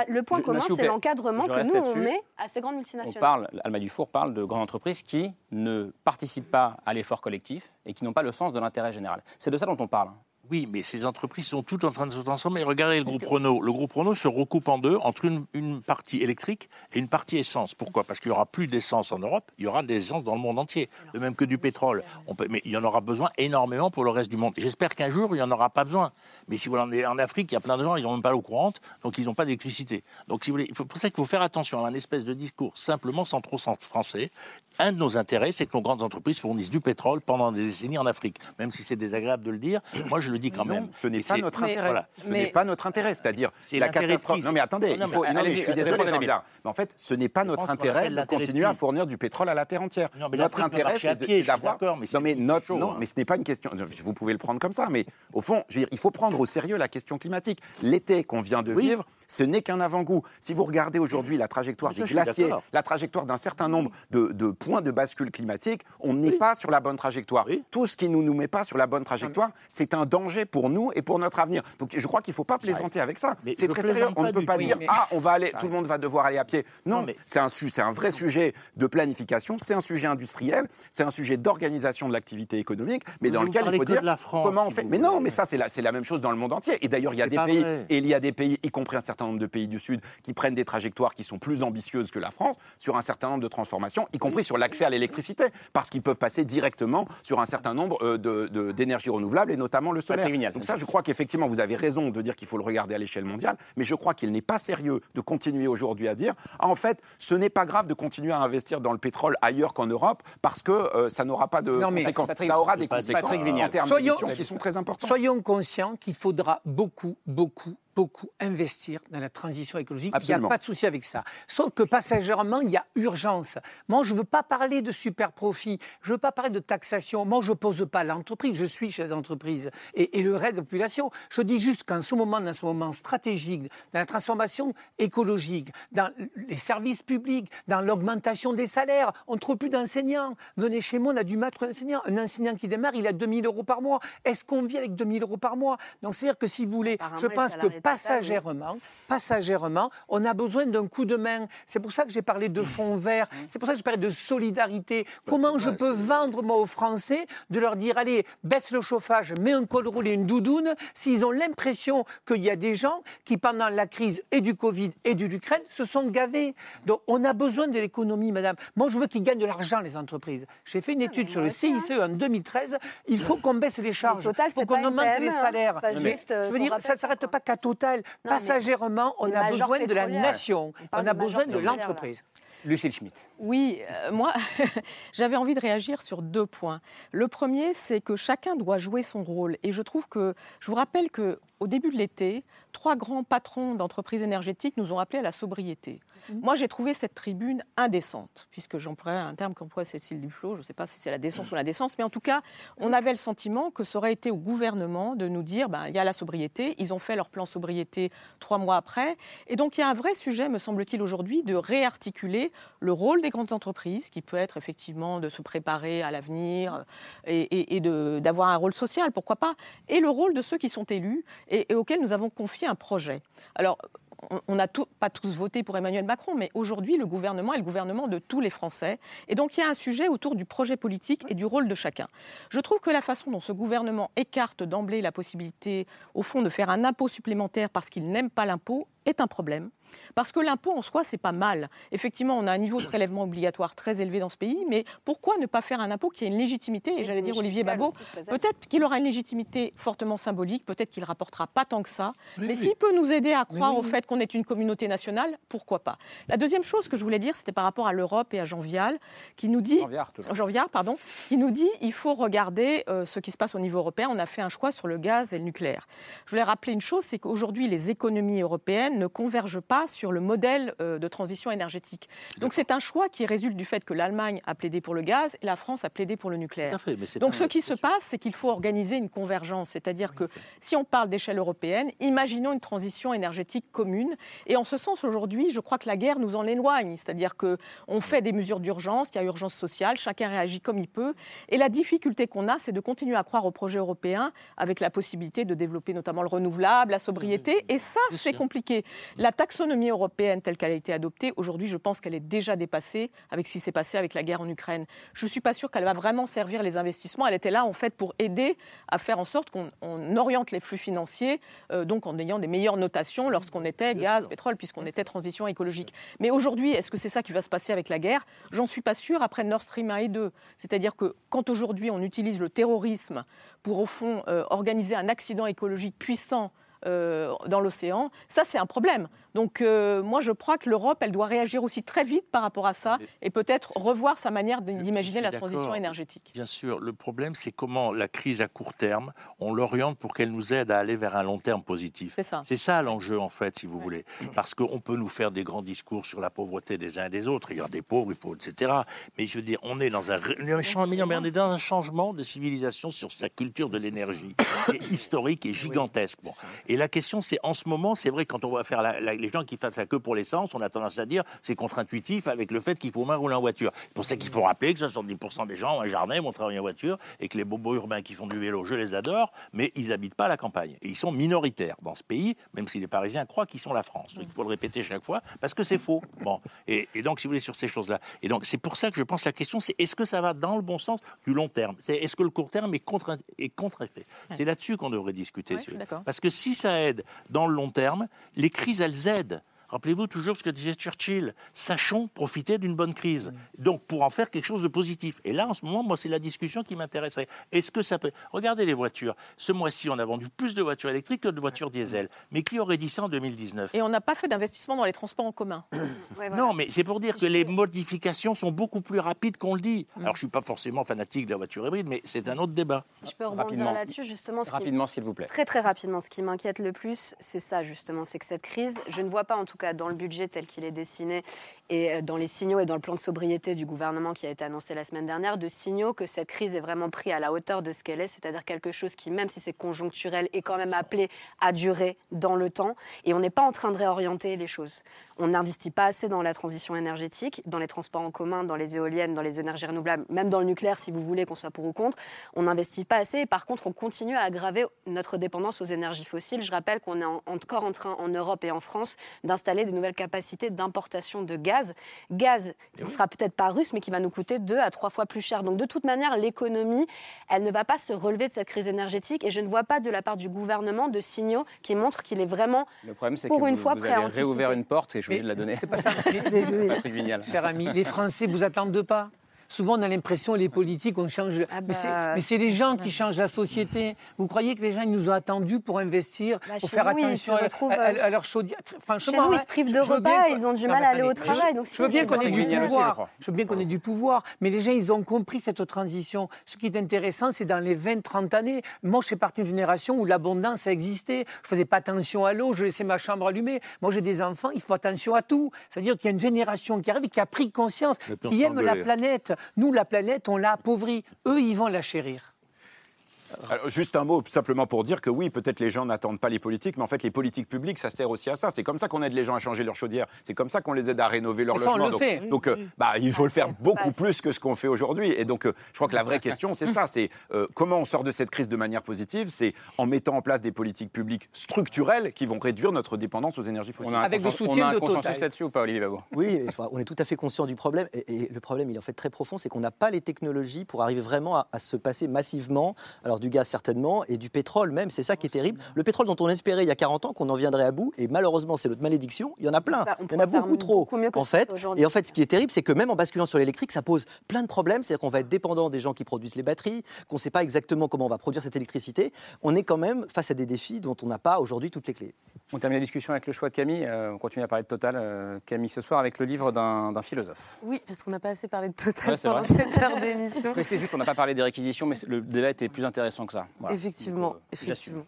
le point commun, c'est l'encadrement que nous, on met à ces grandes multinationales. On parle, Alma Dufour parle de grandes entreprises qui ne participent pas à l'effort collectif et qui n'ont pas le sens de l'intérêt général. C'est de ça dont on parle. Oui, mais ces entreprises sont toutes en train de se transformer. Regardez le groupe Renault. Le groupe Renault se recoupe en deux, entre une, partie électrique et une partie essence. Pourquoi? Parce qu'il n'y aura plus d'essence en Europe, il y aura des essences dans le monde entier, de même que du pétrole. On peut, mais il y en aura besoin énormément pour le reste du monde. J'espère qu'un jour, il n'y en aura pas besoin. Mais si vous en êtes en Afrique, il y a plein de gens, ils n'ont même pas l'eau courante, donc ils n'ont pas d'électricité. Donc si vous voulez, pour ça qu'il faut faire attention à un espèce de discours simplement sans trop français. Un de nos intérêts, c'est que nos grandes entreprises fournissent du pétrole pendant des décennies en Afrique. Même si c'est désagréable de le dire, moi je le dis quand même n'est pas notre intérêt. Ce n'est pas notre intérêt. C'est-à-dire la catastrophe. Non, mais attendez, il faut... je suis désolé, Mais en fait, ce n'est pas notre intérêt de continuer à fournir du pétrole à la terre entière. Notre intérêt, c'est d'avoir. Non, mais non, hein. mais ce n'est pas une question. Vous pouvez le prendre comme ça, mais au fond, il faut prendre au sérieux la question climatique. L'été qu'on vient de vivre, ce n'est qu'un avant-goût. Si vous regardez aujourd'hui la trajectoire des glaciers, la trajectoire d'un certain nombre de, points de bascule climatique, on n'est pas sur la bonne trajectoire. Tout ce qui ne nous, nous met pas sur la bonne trajectoire, c'est un danger pour nous et pour notre avenir. Donc je crois qu'il ne faut pas plaisanter avec ça. C'est très sérieux. On ne peut pas dire ah on va aller, tout le monde va devoir aller à pied. Non, mais c'est un, un vrai sujet de planification, c'est un sujet industriel, c'est un sujet d'organisation de l'activité économique, mais dans lequel il faut dire comment on fait. Mais non, mais ça c'est la, la même chose dans le monde entier. Et d'ailleurs il y a des pays et il y a des pays, y compris un certain nombre de pays du Sud, qui prennent des trajectoires qui sont plus ambitieuses que la France sur un certain nombre de transformations, y compris sur l'accès à l'électricité, parce qu'ils peuvent passer directement sur un certain nombre euh, d'énergies renouvelables et notamment le solaire. Donc ça, je crois qu'effectivement, vous avez raison de dire qu'il faut le regarder à l'échelle mondiale, mais je crois qu'il n'est pas sérieux de continuer aujourd'hui à dire, ah, en fait, ce n'est pas grave de continuer à investir dans le pétrole ailleurs qu'en Europe, parce que euh, ça n'aura pas de conséquences. ça aura des conséquences en termes d'émissions qui sont très importantes. Soyons conscients qu'il faudra beaucoup, beaucoup, beaucoup investir dans la transition écologique. Il n'y a pas de souci avec ça. Sauf que passagèrement, il y a urgence. Moi, je ne veux pas parler de super profit. Je ne veux pas parler de taxation. Moi, je ne pose pas l'entreprise. Je suis chef d'entreprise et, le reste de la population. Je dis juste qu'en ce moment, dans ce moment stratégique, dans la transformation écologique, dans les services publics, dans l'augmentation des salaires, on ne trouve plus d'enseignants. Venez chez moi, on a du maître enseignant. Un enseignant qui démarre, il a 2000 euros par mois. Est-ce qu'on vit avec 2000 euros par mois? Donc, c'est-à-dire que si vous voulez, je pense que passagèrement, passagèrement, on a besoin d'un coup de main. C'est pour ça que j'ai parlé de fonds verts, c'est pour ça que j'ai parlé de solidarité. Comment je peux vendre, moi, aux Français, de leur dire, allez, baisse le chauffage, mets un col roulé, une doudoune, s'ils ont l'impression qu'il y a des gens qui, pendant la crise et du Covid et de l'Ukraine, se sont gavés. Donc, on a besoin de l'économie, madame. Moi, je veux qu'ils gagnent de l'argent, les entreprises. J'ai fait une étude sur le CICE en 2013. Il faut qu'on baisse les charges. Il faut qu'on augmente les hein. salaires. je veux dire, ça ne s'arrête pas qu'à Total. Passagèrement, on a besoin de la nation, on a besoin de l'entreprise. Lucille Schmitt. Oui, euh, moi, j'avais envie de réagir sur deux points. Le premier, c'est que chacun doit jouer son rôle. Et je trouve que, je vous rappelle qu'au début de l'été, trois grands patrons d'entreprises énergétiques nous ont appelés à la sobriété. Mhm. Moi, j'ai trouvé cette tribune indécente, puisque j'emploie un terme qu'emploie Cécile Duflot, je ne sais pas si c'est la décence ou la décence, mais en tout cas, on avait le sentiment que ça aurait été au gouvernement de nous dire, ben, il y a la sobriété, ils ont fait leur plan sobriété trois mois après, et donc il y a un vrai sujet, me semble-t-il, aujourd'hui, de réarticuler le rôle des grandes entreprises, qui peut être effectivement de se préparer à l'avenir et, et, d'avoir un rôle social, pourquoi pas, et le rôle de ceux qui sont élus et, et auxquels nous avons confié un projet. Alors, on n'a pas tous voté pour Emmanuel Macron, mais aujourd'hui, le gouvernement est le gouvernement de tous les Français. Et donc, il y a un sujet autour du projet politique et du rôle de chacun. Je trouve que la façon dont ce gouvernement écarte d'emblée la possibilité, au fond, de faire un impôt supplémentaire parce qu'il n'aime pas l'impôt est un problème. Parce que l'impôt en soi, c'est pas mal. Effectivement, on a un niveau de prélèvement obligatoire très élevé dans ce pays, mais pourquoi ne pas faire un impôt qui a une légitimité? Et j'allais dire, Olivier Babot, peut-être qu'il aura une légitimité fortement symbolique, peut-être qu'il rapportera pas tant que ça, mais s'il peut nous aider à croire au fait qu'on est une communauté nationale, pourquoi pas? La deuxième chose que je voulais dire, c'était par rapport à l'Europe et à Jean Vial, qui nous dit, Jean Viard, pardon, qui nous dit, il faut regarder euh, ce qui se passe au niveau européen. On a fait un choix sur le gaz et le nucléaire. Je voulais rappeler une chose, c'est qu'aujourd'hui, les économies européennes ne convergent pas sur le modèle euh, de transition énergétique. Donc c'est un choix qui résulte du fait que l'Allemagne a plaidé pour le gaz et la France a plaidé pour le nucléaire. Donc ce qui se passe, c'est qu'il faut organiser une convergence, c'est-à-dire que si on parle d'échelle européenne, imaginons une transition énergétique commune. Et en ce sens, aujourd'hui, je crois que la guerre nous en éloigne, c'est-à-dire que on fait des mesures d'urgence, il y a urgence sociale, chacun réagit comme il peut. Et la difficulté qu'on a, c'est de continuer à croire au projet européen avec la possibilité de développer notamment le renouvelable, la sobriété. Et ça, c'est compliqué. La taxonomie européenne telle qu'elle a été adoptée, aujourd'hui, je pense qu'elle est déjà dépassée avec ce qui s'est passé avec la guerre en Ukraine. Je ne suis pas sûre qu'elle va vraiment servir les investissements. Elle était là, en fait, pour aider à faire en sorte qu'on oriente les flux financiers, euh, donc en ayant des meilleures notations lorsqu'on était gaz, pétrole, puisqu'on était transition écologique. Mais aujourd'hui, est-ce que c'est ça qui va se passer avec la guerre? J'en suis pas sûre après Nord Stream 1 et 2. C'est-à-dire que quand aujourd'hui on utilise le terrorisme pour, au fond, euh, organiser un accident écologique puissant euh, dans l'océan, ça c'est un problème. Donc euh, moi je crois que l'Europe, elle doit réagir aussi très vite par rapport à ça et peut-être revoir sa manière d'imaginer la transition énergétique. Bien sûr, le problème c'est comment la crise à court terme, on l'oriente pour qu'elle nous aide à aller vers un long terme positif. C'est ça. C'est ça l'enjeu en fait, si vous voulez. Parce qu'on peut nous faire des grands discours sur la pauvreté des uns et des autres, il y a des pauvres, il faut, etc. Mais je veux dire, on est dans un, on est dans un changement de civilisation sur sa culture de l'énergie, qui est historique et gigantesque. Bon. Et la question c'est, en ce moment, c'est vrai, quand on va faire la les gens qui fassent la queue pour l'essence, on a tendance à dire c'est contre-intuitif avec le fait qu'il faut moins rouler en voiture. C'est pour ça qu'il faut rappeler que 70% des gens ont un jardin, vont travailler en voiture, et que les bobos urbains qui font du vélo, je les adore, mais ils n'habitent pas la campagne. Et ils sont minoritaires dans ce pays, même si les Parisiens croient qu'ils sont la France. il faut le répéter chaque fois, parce que c'est faux. Bon. Et, donc, si vous voulez, sur ces choses-là. Et donc, c'est pour ça que je pense que la question, c'est est-ce que ça va dans le bon sens du long terme? C'est est-ce que le court terme est contre-effet? Contre C'est là-dessus qu'on devrait discuter. parce que si ça aide dans le long terme, les crises, elles aident. Rappelez-vous toujours ce que disait Churchill, sachons profiter d'une bonne crise. Donc pour en faire quelque chose de positif. Et là, en ce moment, moi, c'est la discussion qui m'intéresserait. Est-ce que ça peut... Regardez les voitures. Ce mois-ci, on a vendu plus de voitures électriques que de voitures diesel. Mais qui aurait dit ça en 2019 Et on n'a pas fait d'investissement dans les transports en commun. Non, mais c'est pour dire que les modifications sont beaucoup plus rapides qu'on le dit. Mm. Alors je ne suis pas forcément fanatique de la voiture hybride, mais c'est un autre débat. Si je peux rebondir là-dessus, justement... Ce rapidement, s'il vous plaît. Très très rapidement, ce qui m'inquiète le plus, c'est ça, justement. C'est que cette crise, je ne vois pas en tout cas dans le budget tel qu'il est dessiné et euh, dans les signaux et dans le plan de sobriété du gouvernement qui a été annoncé la semaine dernière, de signaux que cette crise est vraiment prise à la hauteur de ce qu'elle est, c'est-à-dire quelque chose qui, même si c'est conjoncturel, est quand même appelé à durer dans le temps. Et on n'est pas en train de réorienter les choses. On n'investit pas assez dans la transition énergétique, dans les transports en commun, dans les éoliennes, dans les énergies renouvelables, même dans le nucléaire si vous voulez qu'on soit pour ou contre. On n'investit pas assez et par contre on continue à aggraver notre dépendance aux énergies fossiles. Je rappelle qu'on est encore en train en Europe et en France d'installer des nouvelles capacités d'importation de gaz. Gaz qui ne sera peut-être pas russe mais qui va nous coûter deux à trois fois plus cher. Donc de toute manière l'économie, elle ne va pas se relever de cette crise énergétique et je ne vois pas de la part du gouvernement de signaux qui montrent qu'il est vraiment Le problème, c'est pour que une vous, fois vous prêt à avez réouvert une porte et de la donner. C'est pas ça. Patrick Vignal. Cher ami, les Français vous attendent pas. Souvent, on a l'impression, les politiques, on change. Ah Mais c'est- bah, Mais c'est les gens qui changent la société. Vous croyez que les gens ils nous ont attendus pour investir, Bah, pour faire nous, ils attention se à, retrouvent, à- à- euh, à leur chaudière Franchement, Chez nous, ils hein, se privent de repas, ils ont du mal à aller au travail, Je, donc je veux bien qu'on ait du pouvoir. Je veux bien qu'on ait du pouvoir. Mais les gens, ils ont compris cette transition. Ce qui est intéressant, c'est dans les 20-30 années. Moi, je fais partie d'une génération où l'abondance a existé. Je faisais pas attention à l'eau, je laissais ma chambre allumée. Moi, j'ai des enfants, il faut attention à tout. C'est-à-dire qu'il y a une génération qui arrive et qui a pris conscience, qui aime la planète. Nous, la planète, on l'a appauvrie. Eux, ils vont la chérir. Alors, juste un mot simplement pour dire que oui, peut-être les gens n'attendent pas les politiques, mais en fait les politiques publiques, ça sert aussi à ça. C'est comme ça qu'on aide les gens à changer leur chaudière. C'est comme ça qu'on les aide à rénover leur ça, on logement. le donc, fait. donc, euh, bah, il faut le faire beaucoup plus que ce qu'on fait aujourd'hui. Et donc, euh, je crois que la vraie question, c'est ça. C'est euh, comment on sort de cette crise de manière positive? C'est en mettant en place des politiques publiques structurelles qui vont réduire notre dépendance aux énergies fossiles. On a un consensus- on a un consensus là-dessus ou pas, Olivier Babot Oui, on est tout à fait conscient du problème. Et, et le problème, il est en fait très profond, c'est qu'on n'a pas les technologies pour arriver vraiment à, à se passer massivement. Alors Alors du gaz certainement, et du pétrole même, c'est ça qui est terrible. Le pétrole dont on espérait il y a 40 ans qu'on en viendrait à bout, et malheureusement c'est notre malédiction, il y en a plein, il y en a beaucoup trop en fait. Et en fait, ce qui est terrible, c'est que même en basculant sur l'électrique, ça pose plein de problèmes, c'est-à-dire qu'on va être dépendant des gens qui produisent les batteries, qu'on ne sait pas exactement comment on va produire cette électricité. On est quand même face à des défis dont on n'a pas aujourd'hui toutes les clés. On termine la discussion avec le choix de Camille. Euh, on continue à parler de Total, euh, Camille, ce soir, avec le livre d'un philosophe. Oui, parce qu'on n'a pas assez parlé de Total pendant cette heure d'émission. C'est juste qu'on n'a pas parlé des réquisitions, mais le débat était plus intéressant que ça. Effectivement, euh, effectivement.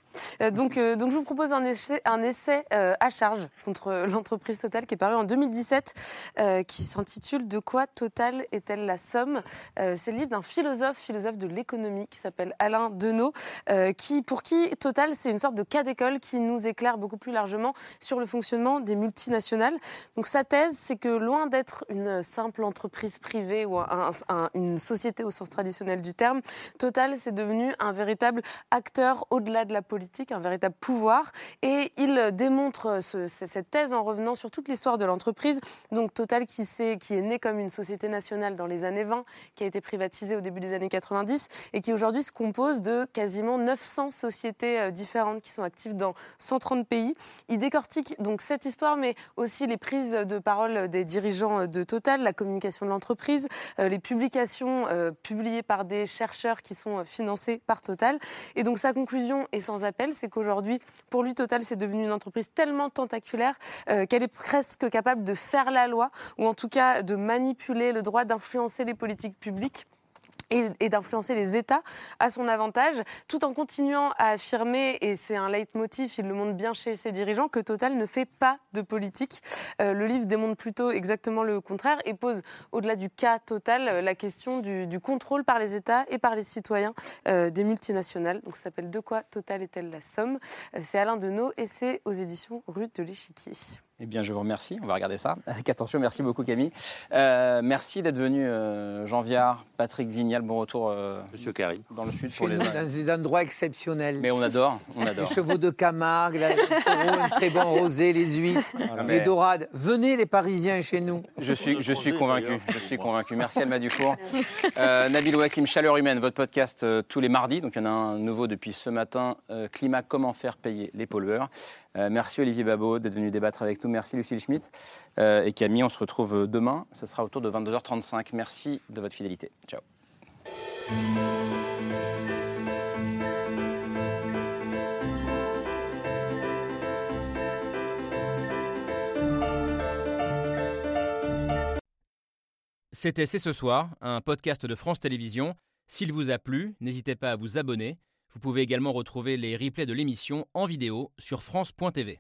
donc, donc, je vous propose un essai, un essai à charge contre l'entreprise Total qui est paru en 2017, qui s'intitule De quoi Total est-elle la somme? C'est le livre d'un philosophe, philosophe de l'économie, qui s'appelle Alain Deneau, qui, pour qui Total, c'est une sorte de cas d'école qui nous éclaire beaucoup plus largement sur le fonctionnement des multinationales. Donc sa thèse, c'est que loin d'être une simple entreprise privée ou une société au sens traditionnel du terme, Total, c'est devenu un véritable acteur au-delà de la politique, un véritable pouvoir. Et il démontre cette thèse en revenant sur toute l'histoire de l'entreprise. Donc Total qui, qui est né comme une société nationale dans les années 20, qui a été privatisée au début des années 90 et qui aujourd'hui se compose de quasiment 900 sociétés euh, différentes qui sont actives dans 130 pays. Il décortique donc cette histoire, mais aussi les prises de parole des dirigeants de Total, la communication de l'entreprise, euh, les publications euh, publiées par des chercheurs qui sont financés par Total. Et donc sa conclusion est sans appel, c'est qu'aujourd'hui, pour lui, Total, c'est devenu une entreprise tellement tentaculaire euh, qu'elle est presque capable de faire la loi, ou en tout cas de manipuler le droit d'influencer les politiques publiques et, d'influencer les États à son avantage, tout en continuant à affirmer, et c'est un leitmotiv, il le montre bien chez ses dirigeants, que Total ne fait pas de politique. Euh, le livre démontre plutôt exactement le contraire et pose, au-delà du cas Total, euh, la question du, contrôle par les États et par les citoyens euh, des multinationales. Donc ça s'appelle De quoi Total est-elle la somme? C'est Alain Deneau et c'est aux éditions Rue de l'Échiquier. Eh bien, je vous remercie. On va regarder ça. Avec attention, merci beaucoup, Camille. Euh, merci d'être venu, euh, Jean Viard, Patrick Vignal. Bon retour, euh, Monsieur Karim, dans le sud pour les. Dans des endroits exceptionnels. Mais on adore, on adore. Les chevaux de Camargue, la un très bon rosé, les huîtres, les dorades. Venez, les Parisiens, chez nous. Je suis, je suis convaincu. Je suis convaincu. Merci, Alma Dufour. Nabil Wakim, Chaleur humaine, votre podcast tous les mardis. Donc, il y en a un nouveau depuis ce matin. climat, comment faire payer les pollueurs? Euh, merci Olivier Babot d'être venu débattre avec nous. Merci Lucille Schmitt. Euh, et Camille, on se retrouve demain. Ce sera autour de 22h35. Merci de votre fidélité. Ciao. C'était C'est ce soir, un podcast de France Télévisions. S'il vous a plu, n'hésitez pas à vous abonner. Vous pouvez également retrouver les replays de l'émission en vidéo sur France.tv.